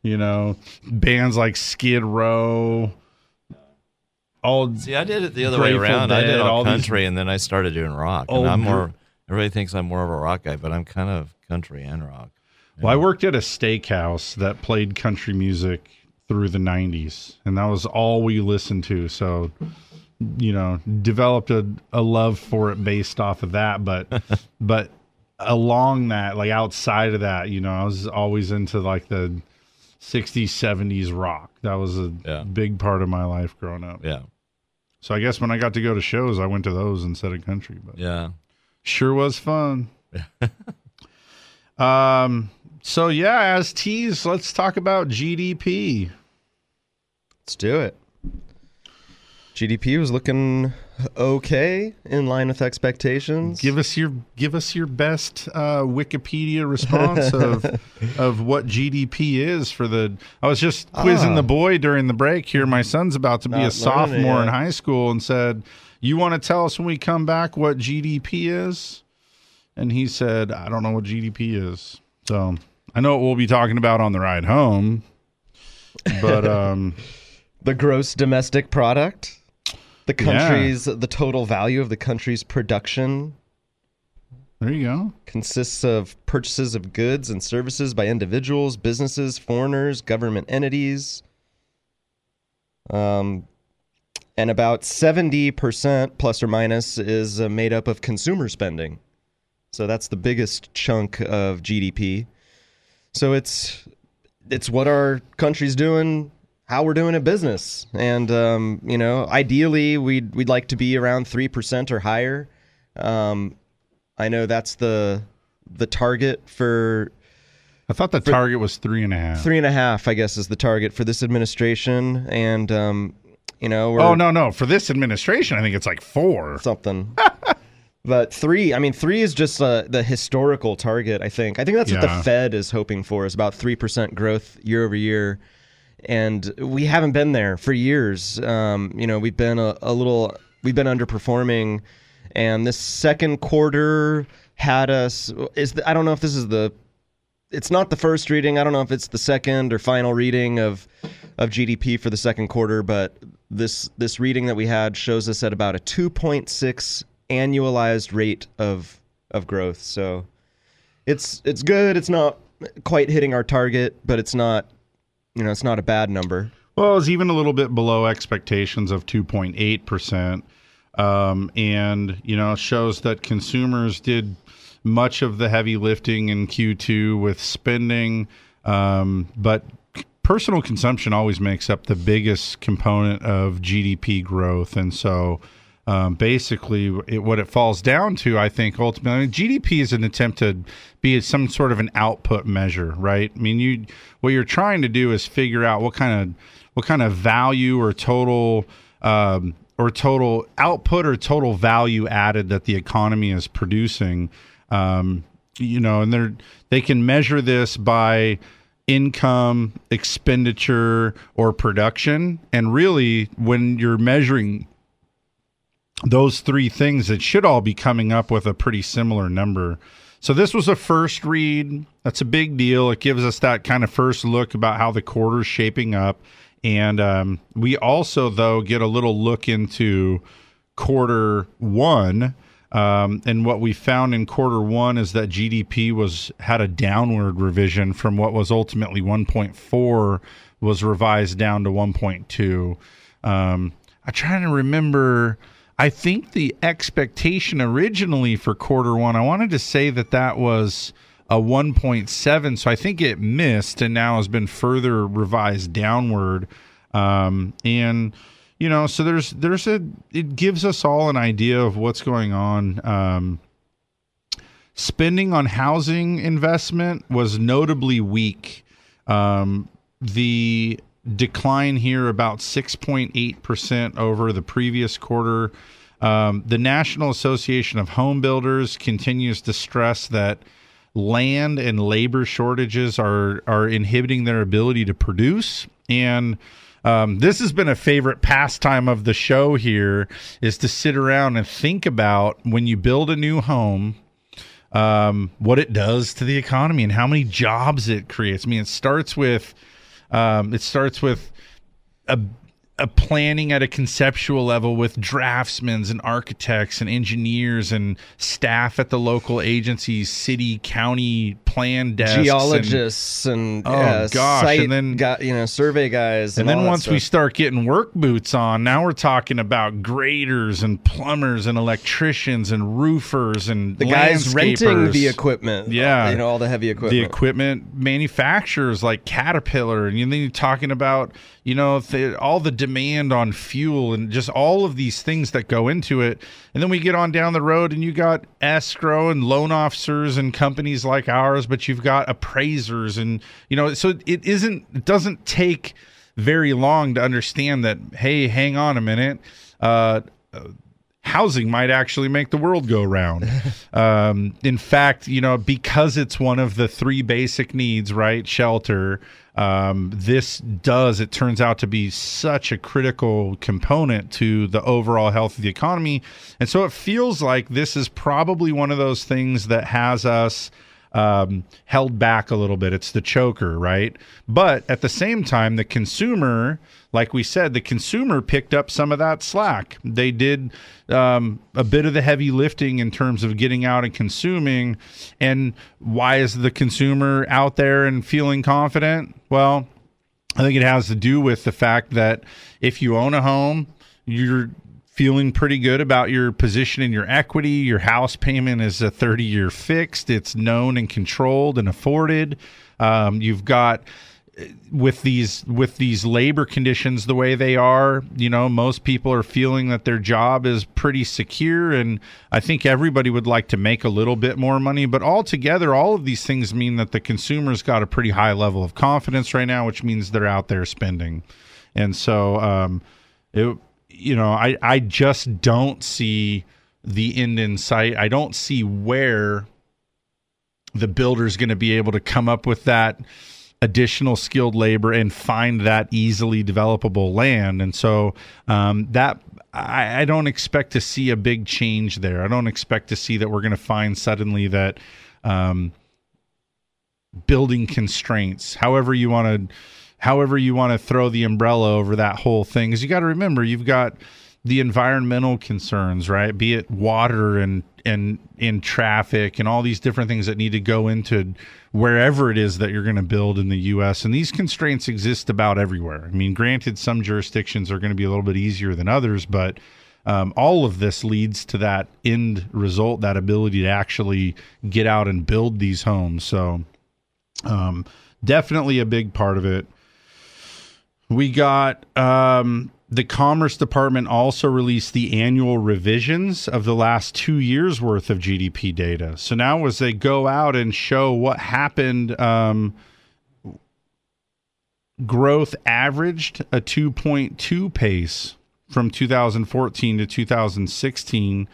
you know, bands like Skid Row. All See, I did it the other way around. I did Dead, all these- country, and then I started doing rock. And I'm more. Everybody thinks I'm more of a rock guy, but I'm kind of country and rock. Well, I worked at a steakhouse that played country music through the 90s and that was all we listened to so you know developed a, a love for it based off of that but but along that like outside of that you know i was always into like the 60s 70s rock that was a Yeah. big part of my life growing up Yeah. so i guess when i got to go to shows i went to those instead of country but Yeah. sure was fun um so yeah as teased let's talk about gdp Let's do it. GDP was looking okay, in line with expectations. Give us your give us your best uh, Wikipedia response of of what GDP is for the. I was just quizzing Ah. the boy during the break here. My son's about to be a it sophomore in high school, and said, "You want to tell us when we come back what GDP is?" And he said, "I don't know what GDP is." So I know what we'll be talking about on the ride home, but um, the gross domestic product, the Yeah. country's the total value of the country's production. There you go. Consists of purchases of goods and services by individuals, businesses, foreigners, government entities. Um, and about 70% plus or minus is uh, made up of consumer spending. So that's the biggest chunk of GDP. So it's it's what our country's doing, how we're doing in business, and um, you know, ideally we'd we'd like to be around three percent or higher. Um, I know that's the the target for. I thought the target was three and a half. Three and a half, I guess, is the target for this administration, and um, you know, we're, Oh no no! For this administration, I think it's like four something. But three, I mean, three is just uh, the historical target. I think. I think that's what the Fed is hoping for is about three percent growth year over year, and we haven't been there for years. Um, you know, we've been a, a little, we've been underperforming, and this second quarter had us. Is the, I don't know if this is the, it's not the first reading. I don't know if it's the second or final reading of of GDP for the second quarter, but this this reading that we had shows us at about a 2.6 annualized rate of of growth. So it's it's good. It's not quite hitting our target, but it's not you know, it's not a bad number. Well, it was even a little bit below expectations of 2.8%. Um, and, you know, shows that consumers did much of the heavy lifting in Q2 with spending. Um, but personal consumption always makes up the biggest component of GDP growth. And so um, basically, it, what it falls down to, I think, ultimately, GDP is an attempt to be some sort of an output measure, right? I mean, you what you're trying to do is figure out what kind of what kind of value or total um, or total output or total value added that the economy is producing. Um, you know, and they're they can measure this by income, expenditure, or production. And really, when you're measuring those three things, it should all be coming up with a pretty similar number. So this was a first read. That's a big deal. It gives us that kind of first look about how the quarter's shaping up. And um, we also, though, get a little look into quarter one. Um, and what we found in quarter one is that GDP was had a downward revision from what was ultimately 1.4 was revised down to 1.2. Um, I'm trying to remember. I think the expectation originally for quarter one, I wanted to say that that was a 1.7. So I think it missed and now has been further revised downward. Um, and you know, so there's there's a it gives us all an idea of what's going on. Um, spending on housing investment was notably weak. Um, the decline here about 6.8% over the previous quarter. Um, the National Association of Home Builders continues to stress that land and labor shortages are are inhibiting their ability to produce and um, this has been a favorite pastime of the show here is to sit around and think about when you build a new home um, what it does to the economy and how many jobs it creates i mean it starts with um, it starts with a a planning at a conceptual level with draftsmen and architects and engineers and staff at the local agencies, city, county plan desks, geologists and, Oh, uh, gosh, and then- got you know survey guys, and and, then once we start getting work boots on, now we're talking about graders and plumbers and electricians and roofers and the guys renting the equipment, Yeah, you know all the heavy equipment, the equipment. manufacturers like Caterpillar, and then you're talking about you know the, all the demand on fuel and just all of these things that go into it. And then we get on down the road, and you got escrow and loan officers and companies like ours, but you've got appraisers, and you know, so it isn't it doesn't take very long to understand that. Hey, hang on a minute. Uh, housing might actually make the world go round. um, in fact, you know, because it's one of the three basic needs, right? Shelter. Um, this does, it turns out to be such a critical component to the overall health of the economy. And so it feels like this is probably one of those things that has us um, held back a little bit. It's the choker, right? But at the same time, the consumer, like we said, the consumer picked up some of that slack. They did um, a bit of the heavy lifting in terms of getting out and consuming. And why is the consumer out there and feeling confident? Well, I think it has to do with the fact that if you own a home, you're feeling pretty good about your position in your equity. Your house payment is a 30 year fixed, it's known and controlled and afforded. Um, you've got with these with these labor conditions the way they are you know most people are feeling that their job is pretty secure and i think everybody would like to make a little bit more money but altogether all of these things mean that the consumer's got a pretty high level of confidence right now which means they're out there spending and so um it you know i i just don't see the end in sight i don't see where the builder's going to be able to come up with that additional skilled labor and find that easily developable land. And so um, that I, I don't expect to see a big change there. I don't expect to see that we're going to find suddenly that um, building constraints, however you want to, however you want to throw the umbrella over that whole thing, is you got to remember you've got the environmental concerns, right? Be it water and and in traffic and all these different things that need to go into wherever it is that you're going to build in the US and these constraints exist about everywhere. I mean, granted some jurisdictions are going to be a little bit easier than others, but um, all of this leads to that end result, that ability to actually get out and build these homes. So, um, definitely a big part of it. We got um, the Commerce Department also released the annual revisions of the last two years worth of GDP data. So now, as they go out and show what happened, um, growth averaged a 2.2 pace from 2014 to 2016.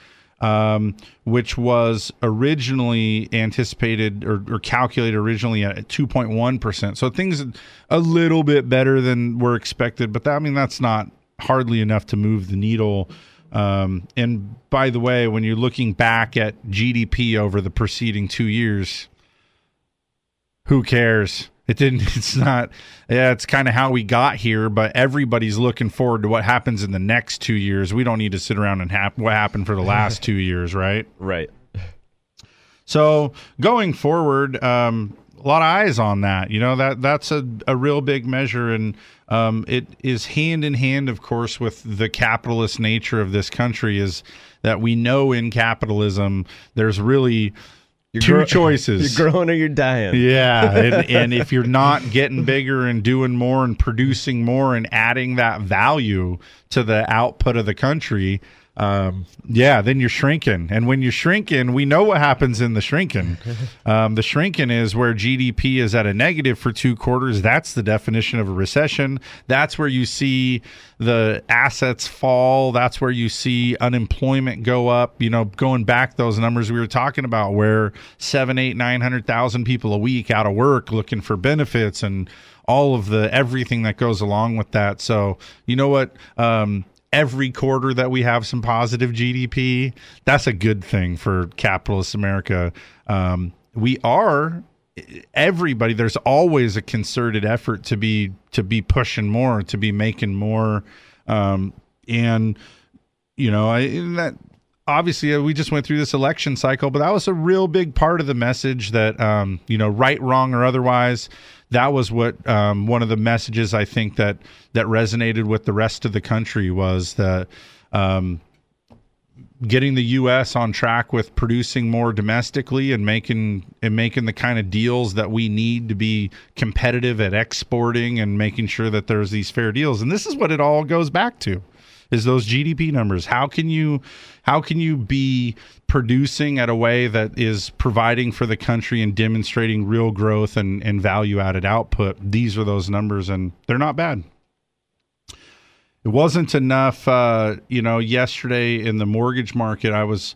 Um, which was originally anticipated or, or calculated originally at 2.1%. So things a little bit better than were expected, but that, I mean, that's not hardly enough to move the needle. Um, and by the way, when you're looking back at GDP over the preceding two years, who cares? It didn't, it's not, yeah, it's kind of how we got here, but everybody's looking forward to what happens in the next two years. We don't need to sit around and hap- what happened for the last two years, right? Right. So going forward, um, a lot of eyes on that. You know that that's a, a real big measure, and um, it is hand in hand, of course, with the capitalist nature of this country. Is that we know in capitalism there's really two gro- choices: You're growing or you're dying. yeah, and, and if you're not getting bigger and doing more and producing more and adding that value to the output of the country, um, yeah, then you're shrinking. And when you're shrinking, we know what happens in the shrinking. Um, the shrinking is where GDP is at a negative for two quarters. That's the definition of a recession. That's where you see the assets fall. That's where you see unemployment go up. You know, going back those numbers we were talking about, where seven, eight, nine hundred thousand people a week out of work looking for benefits and all of the everything that goes along with that. So you know what? Um, every quarter that we have some positive GDP, that's a good thing for capitalist America. Um, we are everybody. There's always a concerted effort to be to be pushing more, to be making more, um, and you know I that obviously uh, we just went through this election cycle, but that was a real big part of the message that um, you know, right, wrong, or otherwise. That was what um, one of the messages I think that that resonated with the rest of the country was that um, getting the U.S. on track with producing more domestically and making and making the kind of deals that we need to be competitive at exporting and making sure that there's these fair deals. And this is what it all goes back to is those GDP numbers. How can you how can you be producing at a way that is providing for the country and demonstrating real growth and, and value added output? These are those numbers and they're not bad. It wasn't enough uh, you know, yesterday in the mortgage market I was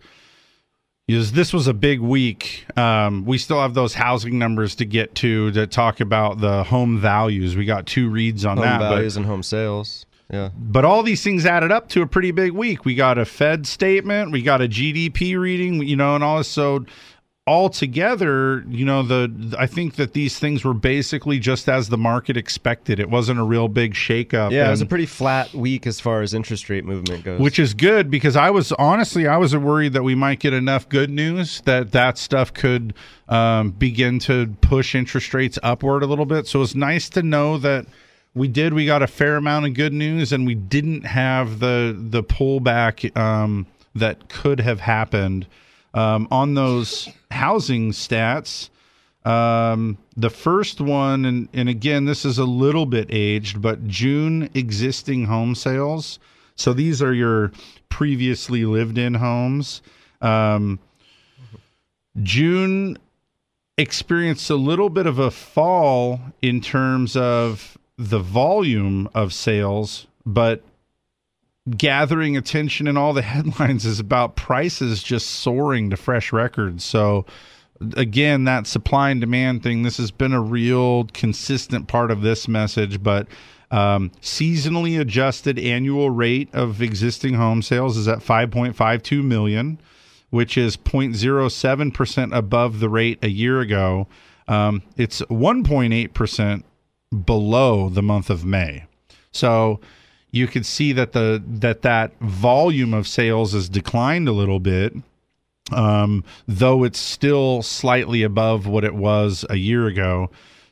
is this was a big week. Um, we still have those housing numbers to get to to talk about the home values. We got two reads on home that. values but, and home sales. Yeah. but all these things added up to a pretty big week. We got a Fed statement, we got a GDP reading, you know, and all this. So all together, you know, the I think that these things were basically just as the market expected. It wasn't a real big shakeup. Yeah, it was a pretty flat week as far as interest rate movement goes. which is good because I was honestly I was worried that we might get enough good news that that stuff could um, begin to push interest rates upward a little bit. So it's nice to know that we did. We got a fair amount of good news, and we didn't have the the pullback um, that could have happened um, on those housing stats. Um, the first one, and, and again, this is a little bit aged, but June existing home sales. So these are your previously lived in homes. Um, June experienced a little bit of a fall in terms of the volume of sales, but gathering attention in all the headlines is about prices just soaring to fresh records. So again, that supply and demand thing, this has been a real consistent part of this message, but um, seasonally adjusted annual rate of existing home sales is at 5.52 million, which is 0.07% above the rate a year ago. Um, it's 1.8% below the month of May. So you could see that the that that volume of sales has declined a little bit, um, though it's still slightly above what it was a year ago.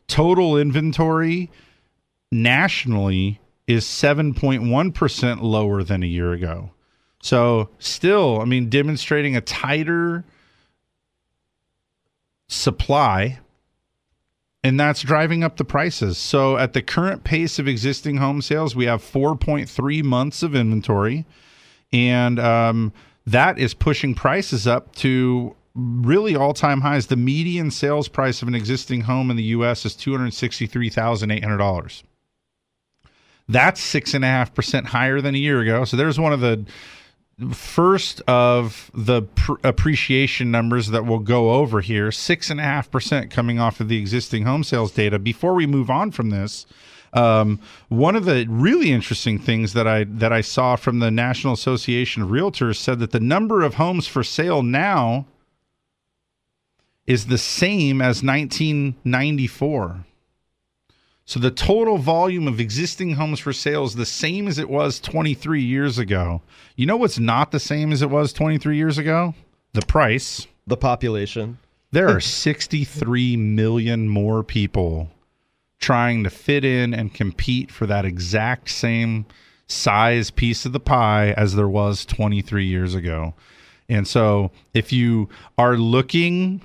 Total inventory nationally is 7.1% lower than a year ago. So, still, I mean, demonstrating a tighter supply, and that's driving up the prices. So, at the current pace of existing home sales, we have 4.3 months of inventory, and um, that is pushing prices up to really all time highs. The median sales price of an existing home in the U.S. is $263,800 that's six and a half percent higher than a year ago. So there's one of the first of the pr- appreciation numbers that we'll go over here. Six and a half percent coming off of the existing home sales data. Before we move on from this, um, one of the really interesting things that I that I saw from the National Association of Realtors said that the number of homes for sale now is the same as 1994. So the total volume of existing homes for sale is the same as it was 23 years ago. You know what's not the same as it was 23 years ago? The price. The population. There are 63 million more people trying to fit in and compete for that exact same size piece of the pie as there was 23 years ago. And so if you are looking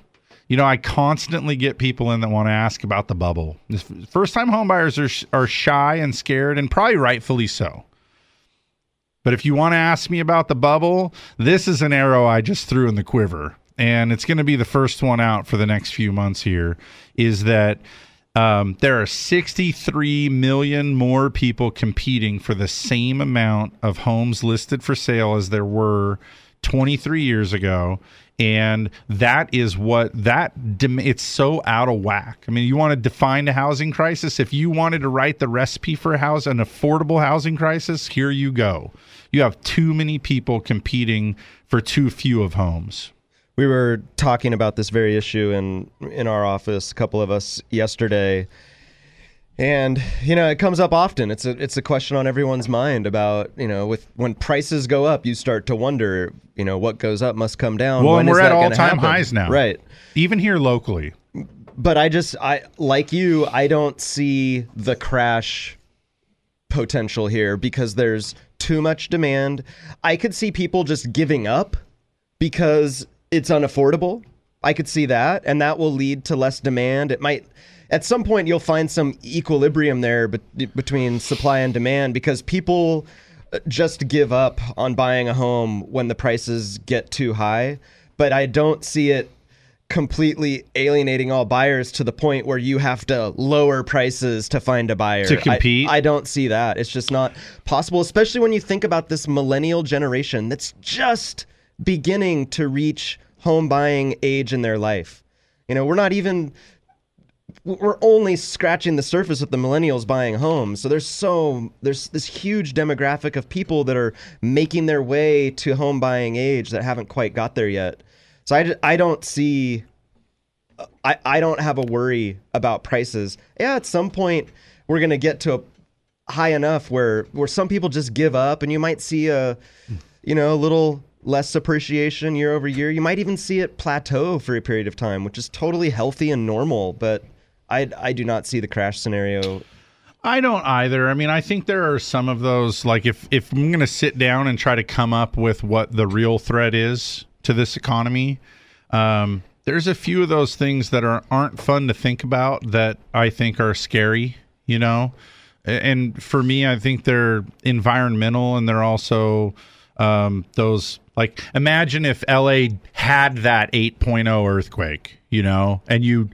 you know, I constantly get people in that want to ask about the bubble. First time homebuyers are, are shy and scared, and probably rightfully so. But if you want to ask me about the bubble, this is an arrow I just threw in the quiver. And it's going to be the first one out for the next few months here is that um, there are 63 million more people competing for the same amount of homes listed for sale as there were 23 years ago and that is what that it's so out of whack. I mean, you want to define a housing crisis. If you wanted to write the recipe for a house, an affordable housing crisis, here you go. You have too many people competing for too few of homes. We were talking about this very issue in in our office, a couple of us yesterday, And you know, it comes up often. It's a it's a question on everyone's mind about you know, with when prices go up, you start to wonder, you know, what goes up must come down. Well, When and we're at all time happen? highs now. right? Even here locally. But I just I like you, I don't see the crash potential here because there's too much demand. I could see people just giving up because it's unaffordable. I could see that, and that will lead to less demand. It might, at some point, you'll find some equilibrium there be- between supply and demand because people uh, just give up on buying a home when the prices get too high. But I don't see it completely alienating all buyers to the point where you have to lower prices to find a buyer To compete? I, I don't see that. It's just not possible, especially when you think about this millennial generation that's just beginning to reach home buying age in their life. You know, we're not even we're only scratching the surface of the millennials buying homes. So there's so there's this huge demographic of people that are making their way to home buying age that haven't quite got there yet. So I, I don't see uh, I, I don't have a worry about prices. Yeah, at some point we're gonna get to a high enough where where some people just give up, and you might see a you know a little less appreciation year over year. You might even see it plateau for a period of time, which is totally healthy and normal. But I I do not see the crash scenario. I don't either. I mean, I think there are some of those. Like, if if I'm going to sit down and try to come up with what the real threat is to this economy, um, there's a few of those things that are aren't fun to think about that I think are scary. You know, and for me, I think they're environmental and they're also um, those like imagine if LA had that 8.0 earthquake. You know, and you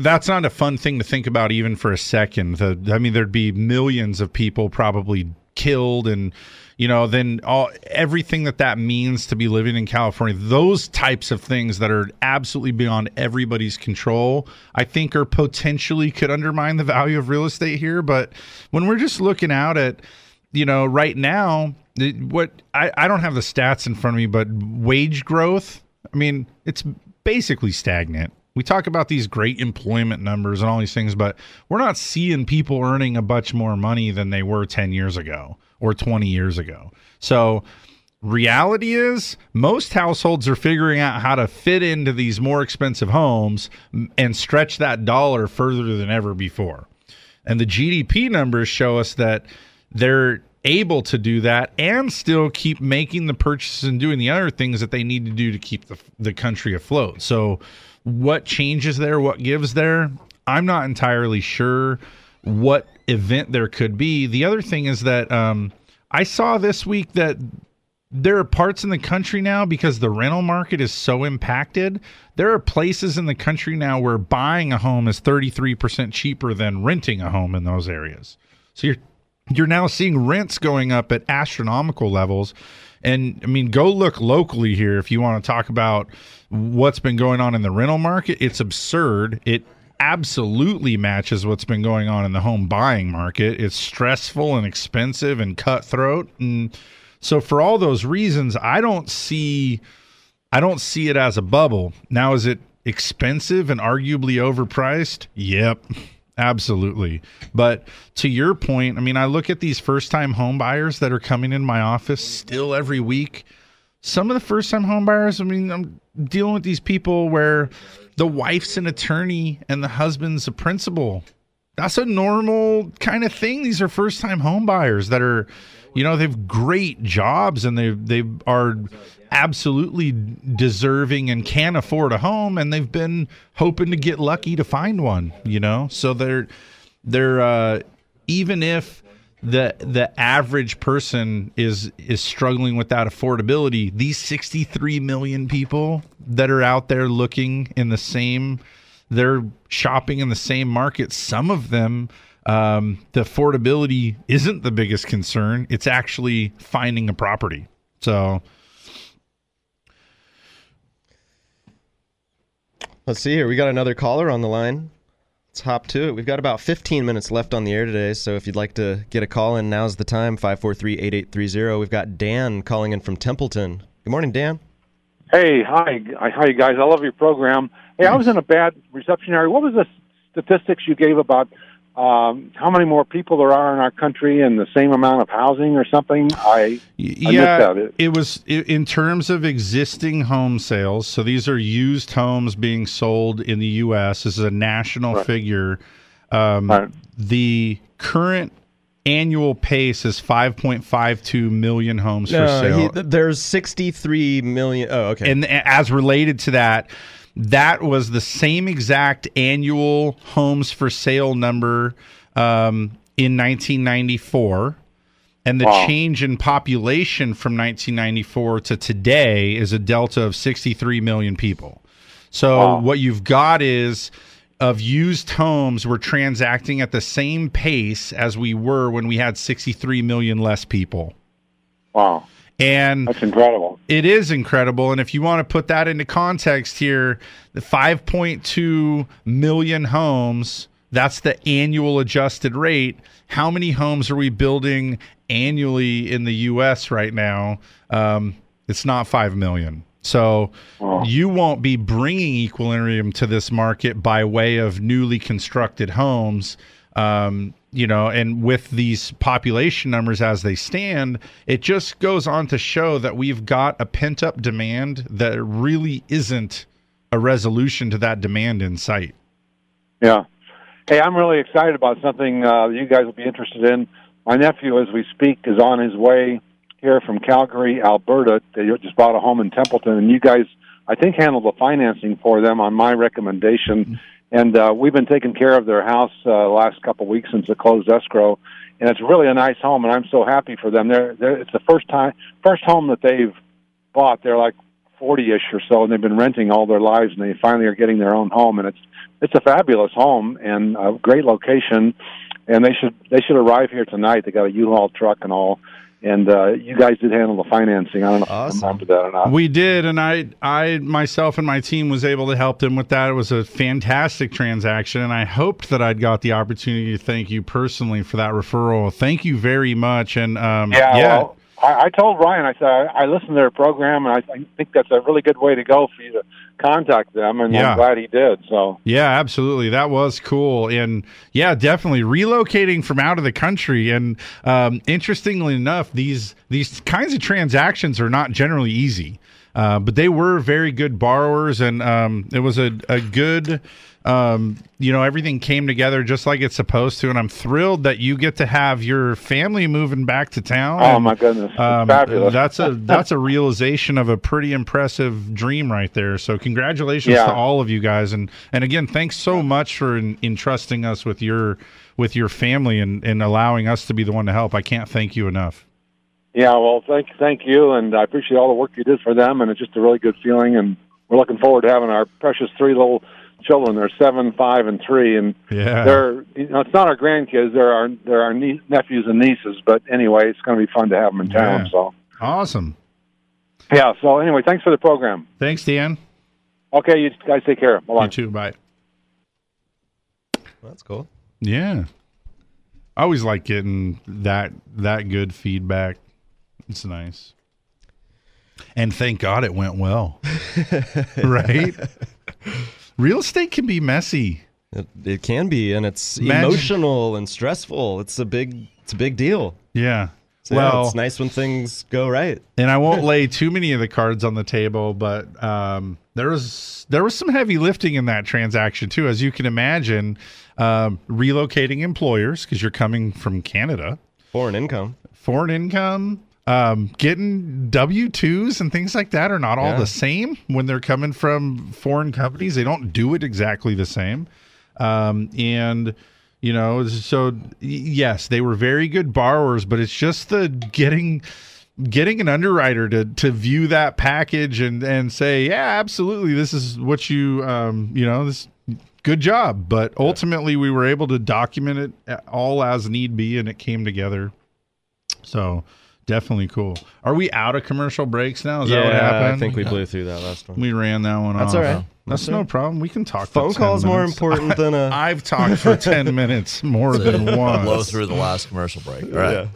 that's not a fun thing to think about even for a second. The, I mean, there'd be millions of people probably killed, and you know, then all everything that that means to be living in California. Those types of things that are absolutely beyond everybody's control, I think, are potentially could undermine the value of real estate here. But when we're just looking out at, you know, right now, what I, I don't have the stats in front of me, but wage growth. I mean, it's basically stagnant. We talk about these great employment numbers and all these things, but we're not seeing people earning a bunch more money than they were 10 years ago or 20 years ago. So, reality is most households are figuring out how to fit into these more expensive homes and stretch that dollar further than ever before. And the GDP numbers show us that they're able to do that and still keep making the purchases and doing the other things that they need to do to keep the, the country afloat. So, what changes there? What gives there? I'm not entirely sure what event there could be. The other thing is that um, I saw this week that there are parts in the country now because the rental market is so impacted. There are places in the country now where buying a home is 33% cheaper than renting a home in those areas. So you're you're now seeing rents going up at astronomical levels. And I mean, go look locally here if you want to talk about what's been going on in the rental market. It's absurd. It absolutely matches what's been going on in the home buying market. It's stressful and expensive and cutthroat. And so for all those reasons, I don't see I don't see it as a bubble. Now is it expensive and arguably overpriced? Yep. Absolutely. But to your point, I mean, I look at these first time home buyers that are coming in my office still every week. Some of the first time home buyers, I mean, I'm dealing with these people where the wife's an attorney and the husband's a principal. That's a normal kind of thing. These are first time home buyers that are, you know, they have great jobs and they they are absolutely deserving and can afford a home and they've been hoping to get lucky to find one, you know? So they're they're uh even if the the average person is is struggling with that affordability, these 63 million people that are out there looking in the same they're shopping in the same market. Some of them um, the affordability isn't the biggest concern. It's actually finding a property. So Let's see here. We got another caller on the line. Let's hop to it. We've got about 15 minutes left on the air today, so if you'd like to get a call in, now's the time 543 8830. We've got Dan calling in from Templeton. Good morning, Dan. Hey, hi, hi, you guys. I love your program. Hey, I mm. was in a bad reception area. What was the statistics you gave about um, how many more people there are in our country and the same amount of housing or something? I, I missed yeah, that. It- it was in terms of existing home sales. So these are used homes being sold in the U.S. This is a national figure. Um, The current annual pace is 5.52 million homes for No, sale. he, there's 63 million. Oh, okay. And as related to that, that was the same exact annual homes for sale number um, in 1994. And the Wow. change in population from 1994 to today is a delta of 63 million people. So Wow. what you've got is of used homes, we're transacting at the same pace as we were when we had 63 million less people. wow, And that's incredible. it is incredible. And if you want to put that into context here, the 5.2 million homes, that's the annual adjusted rate. How many homes are we building annually in the U.S. right now? Um, it's not 5 million. So you won't be bringing equilibrium to this market by way of newly constructed homes. Um, you know, and with these population numbers as they stand, it just goes on to show that we've got a pent up demand that really isn't a resolution to that demand in sight. Yeah. Hey, I'm really excited about something uh, you guys will be interested in. My nephew, as we speak, is on his way here from Calgary, Alberta. They just bought a home in Templeton, and you guys, I think, handled the financing for them on my recommendation. And uh, we've been taking care of their house uh, the last couple weeks since the closed escrow, and it's really a nice home, and I'm so happy for them. They're, they're it's the first time, first home that they've bought. They're like forty-ish or so, and they've been renting all their lives, and they finally are getting their own home, and it's it's a fabulous home and a great location. And they should they should arrive here tonight. They got a U-Haul truck and all. And uh, you guys did handle the financing. I don't know if you remember that or not. We did, and I, I myself and my team was able to help them with that. It was a fantastic transaction, and I hoped that I'd got the opportunity to thank you personally for that referral. Thank you very much, and um, Yeah, yeah, well, I, I told Ryan, I said, I, I listened to their program, and I, I think that's a really good way to go for you to contact them, and Yeah. I'm glad he did. So, Yeah, absolutely. That was cool. And yeah, definitely relocating from out of the country. And um, interestingly enough, these these kinds of transactions are not generally easy. Uh, but they were very good borrowers, and um, it was a, a good, um, you know, everything came together just like it's supposed to. And I'm thrilled that you get to have your family moving back to town. oh And, my goodness, um, fabulous. That's a that's a realization of a pretty impressive dream right there. So congratulations Yeah. to all of you guys, and and again, thanks so much for en- entrusting us with your with your family and and allowing us to be the one to help. I can't thank you enough. yeah. Well, thank thank you, and I appreciate all the work you did for them, and it's just a really good feeling. And we're looking forward to having our precious three little children. They're seven, five, and three, and Yeah. they're you know it's not our grandkids. They're our they're our nie- nephews and nieces. But anyway, it's going to be fun to have them in town. Yeah. So Awesome. yeah. So anyway, thanks for the program. Thanks, Dan. Okay, you guys take care. Bye. You too. Bye. That's cool. Yeah. I always like getting that that good feedback. It's nice. And thank God it went well. right? Real estate can be messy. It, it can be, and it's Imagine- emotional and stressful. It's a big, it's a big deal. Yeah. So, yeah, well, it's nice when things go right. and I won't lay too many of the cards on the table, but um, there was there was some heavy lifting in that transaction too, as you can imagine. Um, relocating employers because you're coming from Canada, Foreign income. foreign income, um, getting W twos and things like that are not all Yeah. the same when they're coming from foreign companies. They don't do it exactly the same, um, and you know, so yes, they were very good borrowers, but it's just the getting getting an underwriter to to view that package and and say, yeah, absolutely, this is what you um, you know this. Good job, but ultimately we were able to document it all as need be, and it came together. So definitely cool. Are we out of commercial breaks now? Is that what happened? I think we blew through that last one. We ran that one That's off. all right. That's, all right. That's no problem. We can talk. Phone for 10 call's more minutes. important than a- I've talked for ten minutes more than once. Blow through the last commercial break. All right.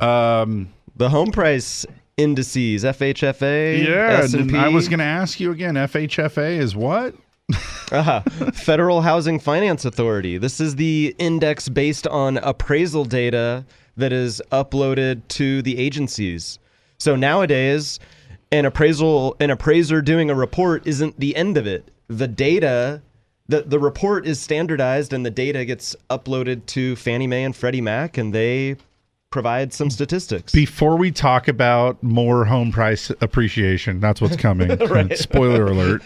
Um, the home price indices, FHFA, Yeah, S&P. I was going to ask you again. FHFA is what? uh, Federal Housing Finance Authority. This is the index based on appraisal data that is uploaded to the agencies. So nowadays, an appraisal an appraiser doing a report isn't the end of it. The data the, the report is standardized and the data gets uploaded to Fannie Mae and Freddie Mac and they provide some statistics. Before we talk about more home price appreciation, that's what's coming. Right. Spoiler alert.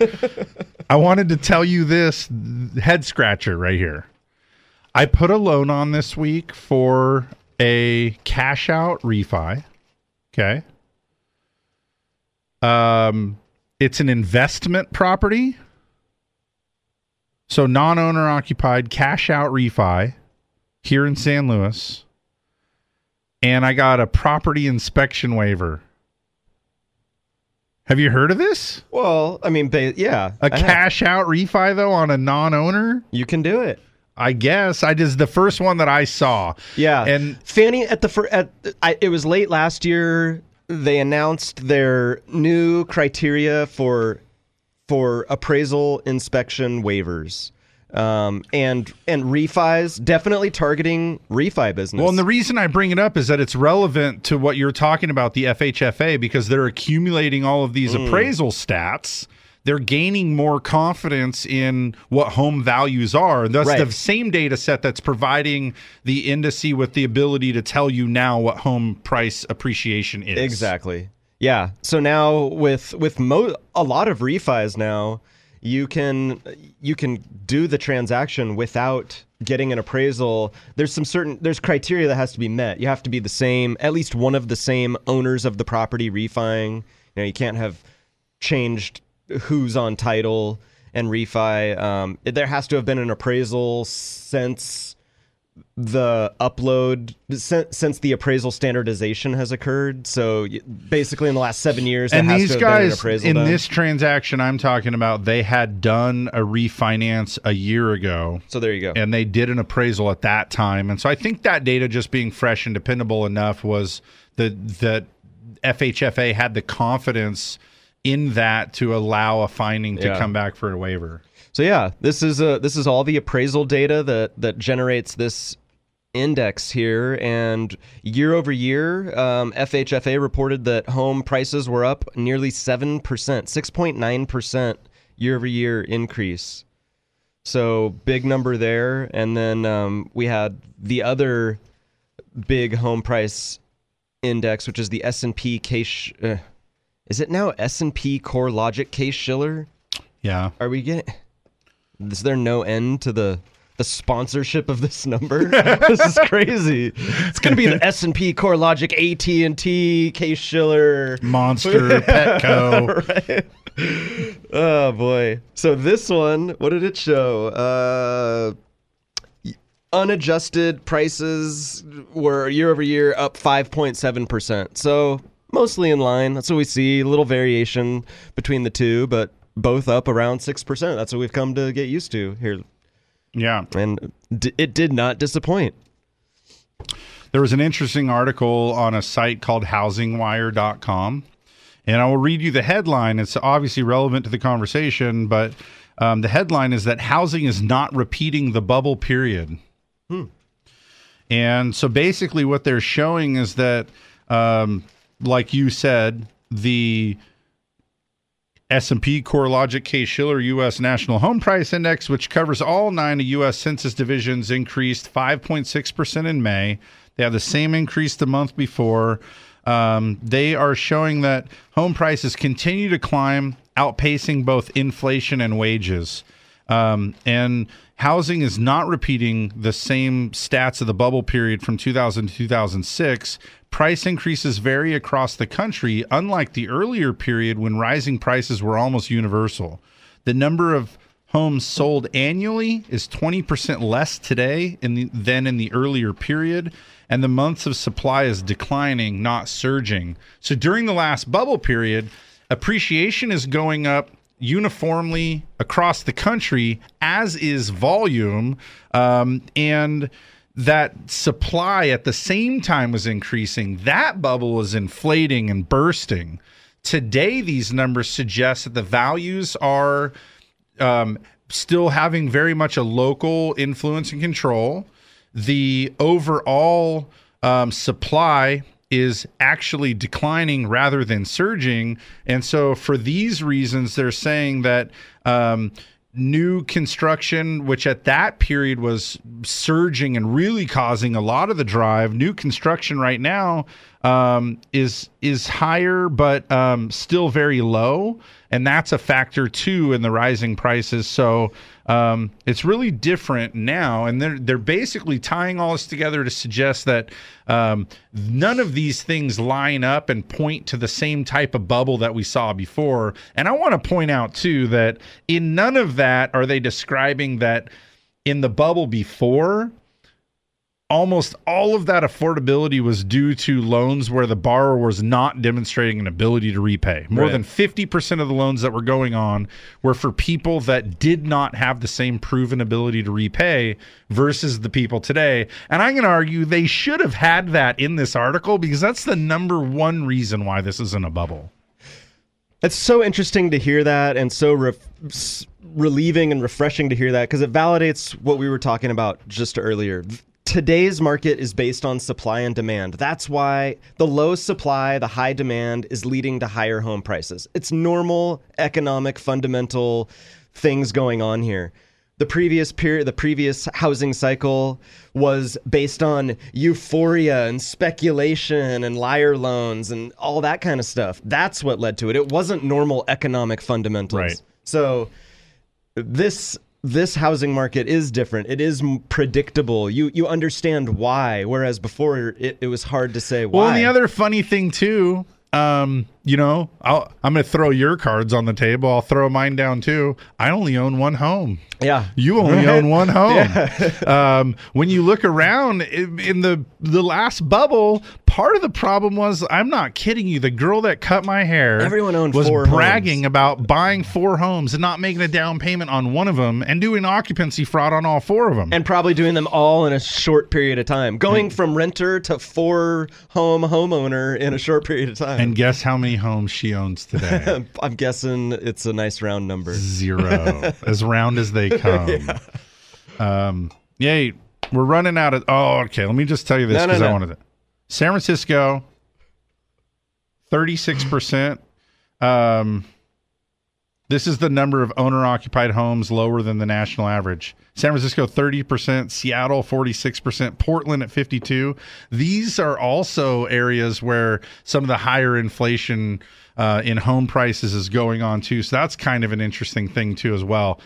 I wanted to tell you this head scratcher right here. I put a loan on this week for a cash out refi. Okay. Um it's an investment property. So non-owner occupied cash out refi here in San Luis and I got a property inspection waiver. Have you heard of this? Well, I mean, ba- yeah. A I have. cash out refi though on a non-owner? You can do it. I guess I just the first one that I saw. Yeah, and Fannie at the fir- at I, it was late last year. They announced their new criteria for for appraisal inspection waivers. Um, and and refis definitely targeting refi business. Well, and the reason I bring it up is that it's relevant to what you're talking about, the FHFA, because they're accumulating all of these Mm. appraisal stats. They're gaining more confidence in what home values are. That's Right. the same data set that's providing the indice with the ability to tell you now what home price appreciation is. Exactly. Yeah. So now with with mo- a lot of refis now, you can you can do the transaction without getting an appraisal. There's some certain there's criteria that has to be met. You have to be the same, at least one of the same owners of the property refining. You know, you can't have changed who's on title and refi. Um, there has to have been an appraisal since the upload since, since the appraisal standardization has occurred. So basically, in the last seven years, there And has these to have been an guys appraisal in done. this transaction I'm talking about, they had done a refinance a year ago. So there you go. And they did an appraisal at that time. And so I think that data just being fresh and dependable enough was that that FHFA had the confidence in that to allow a finding to Yeah. come back for a waiver. So yeah, this is uh this is all the appraisal data that that generates this index here, and year over year, um, FHFA reported that home prices were up nearly seven percent, six point nine percent year over year increase. So big number there, and then um, we had the other big home price index, which is the S and P case. Uh, is it now S and P Core Logic Case Shiller? Yeah. Are we getting? Is there no end to the the sponsorship of this number? this is crazy. It's gonna be the S and P Core Logic AT and T Case Shiller Monster Petco. right. Oh boy. So this one, what did it show? Uh unadjusted prices were year over year up 5.7%. So mostly in line. That's what we see. A little variation between the two, but both up around 6%. That's what we've come to get used to here. Yeah. And d- it did not disappoint. There was an interesting article on a site called housingwire.com. And I will read you the headline. It's obviously relevant to the conversation, but um, the headline is that housing is not repeating the bubble period. Hmm. And so basically, what they're showing is that, um, like you said, the S&P CoreLogic Case-Shiller U.S. National Home Price Index, which covers all nine of U.S. Census divisions, increased 5.6% in May. They have the same increase the month before. Um, they are showing that home prices continue to climb, outpacing both inflation and wages. Um, and housing is not repeating the same stats of the bubble period from 2000 to 2006. Price increases vary across the country, unlike the earlier period when rising prices were almost universal. The number of homes sold annually is 20% less today in the, than in the earlier period, and the months of supply is declining, not surging. So during the last bubble period, appreciation is going up uniformly across the country, as is volume, um, and that supply at the same time was increasing. That bubble is inflating and bursting. Today, these numbers suggest that the values are um, still having very much a local influence and control. The overall um, supply is actually declining rather than surging. And so, for these reasons, they're saying that um, new construction, which at that period was surging and really causing a lot of the drive, new construction right now um, is is higher, but um, still very low, and that's a factor too in the rising prices. So um, it's really different now, and they're they're basically tying all this together to suggest that um, none of these things line up and point to the same type of bubble that we saw before. And I want to point out too that in none of that are they describing that in the bubble before almost all of that affordability was due to loans where the borrower was not demonstrating an ability to repay. More Right. than 50% of the loans that were going on were for people that did not have the same proven ability to repay versus the people today. And I'm going to argue they should have had that in this article because that's the number one reason why this isn't a bubble. It's so interesting to hear that and so ref- relieving and refreshing to hear that because it validates what we were talking about just earlier. Today's market is based on supply and demand. That's why the low supply, the high demand is leading to higher home prices. It's normal economic fundamental things going on here. The previous period, the previous housing cycle was based on euphoria and speculation and liar loans and all that kind of stuff. That's what led to it. It wasn't normal economic fundamentals. Right. So this this housing market is different. It is predictable. You you understand why, whereas before it, it was hard to say why. Well, and the other funny thing too, um, you know, I'll, I'm going to throw your cards on the table. I'll throw mine down too. I only own one home. Yeah, you only Right. own one home. Yeah. um, when you look around in, in the the last bubble, part of the problem was I'm not kidding you. The girl that cut my hair, Everyone owned was bragging about buying four homes and not making a down payment on one of them and doing occupancy fraud on all four of them. and probably doing them all in a short period of time. Going from renter to four home homeowner in a short period of time. and guess how many homes she owns today? I'm guessing it's a nice round number. Zero. as round as they come. Yeah. Um, yay. We're running out of. Oh, okay. Let me just tell you this No, no, because I wanted to. San Francisco, 36%. Um, this is the number of owner occupied homes lower than the national average. San Francisco 30%, Seattle 46%, Portland at 52. These are also areas where some of the higher inflation uh, in home prices is going on too. So that's kind of an interesting thing too as well.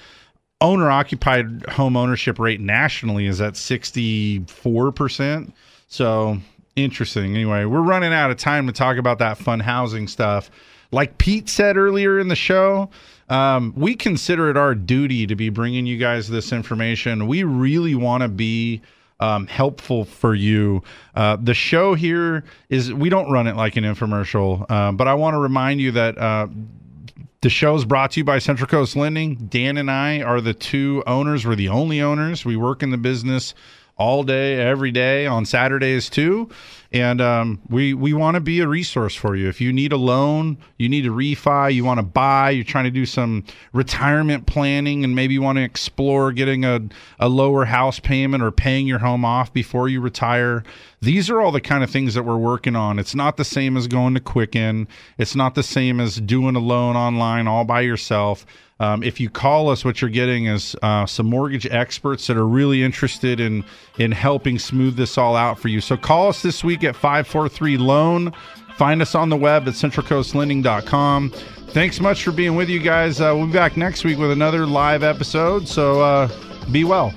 Owner occupied home ownership rate nationally is at 64%. So interesting. Anyway, we're running out of time to talk about that fun housing stuff. Like Pete said earlier in the show, um, we consider it our duty to be bringing you guys this information. We really want to be um, helpful for you. Uh, the show here is we don't run it like an infomercial, uh, but I want to remind you that. Uh, the show is brought to you by Central Coast Lending. Dan and I are the two owners. We're the only owners. We work in the business all day, every day, on Saturdays too. And um, we we want to be a resource for you. If you need a loan, you need a refi, you want to buy, you're trying to do some retirement planning, and maybe you want to explore getting a, a lower house payment or paying your home off before you retire. These are all the kind of things that we're working on. It's not the same as going to Quicken. It's not the same as doing a loan online all by yourself. Um, if you call us, what you're getting is uh, some mortgage experts that are really interested in in helping smooth this all out for you. So call us this week at 543 Loan. Find us on the web at centralcoastlending.com. Thanks much for being with you guys. Uh, we'll be back next week with another live episode. So uh, be well.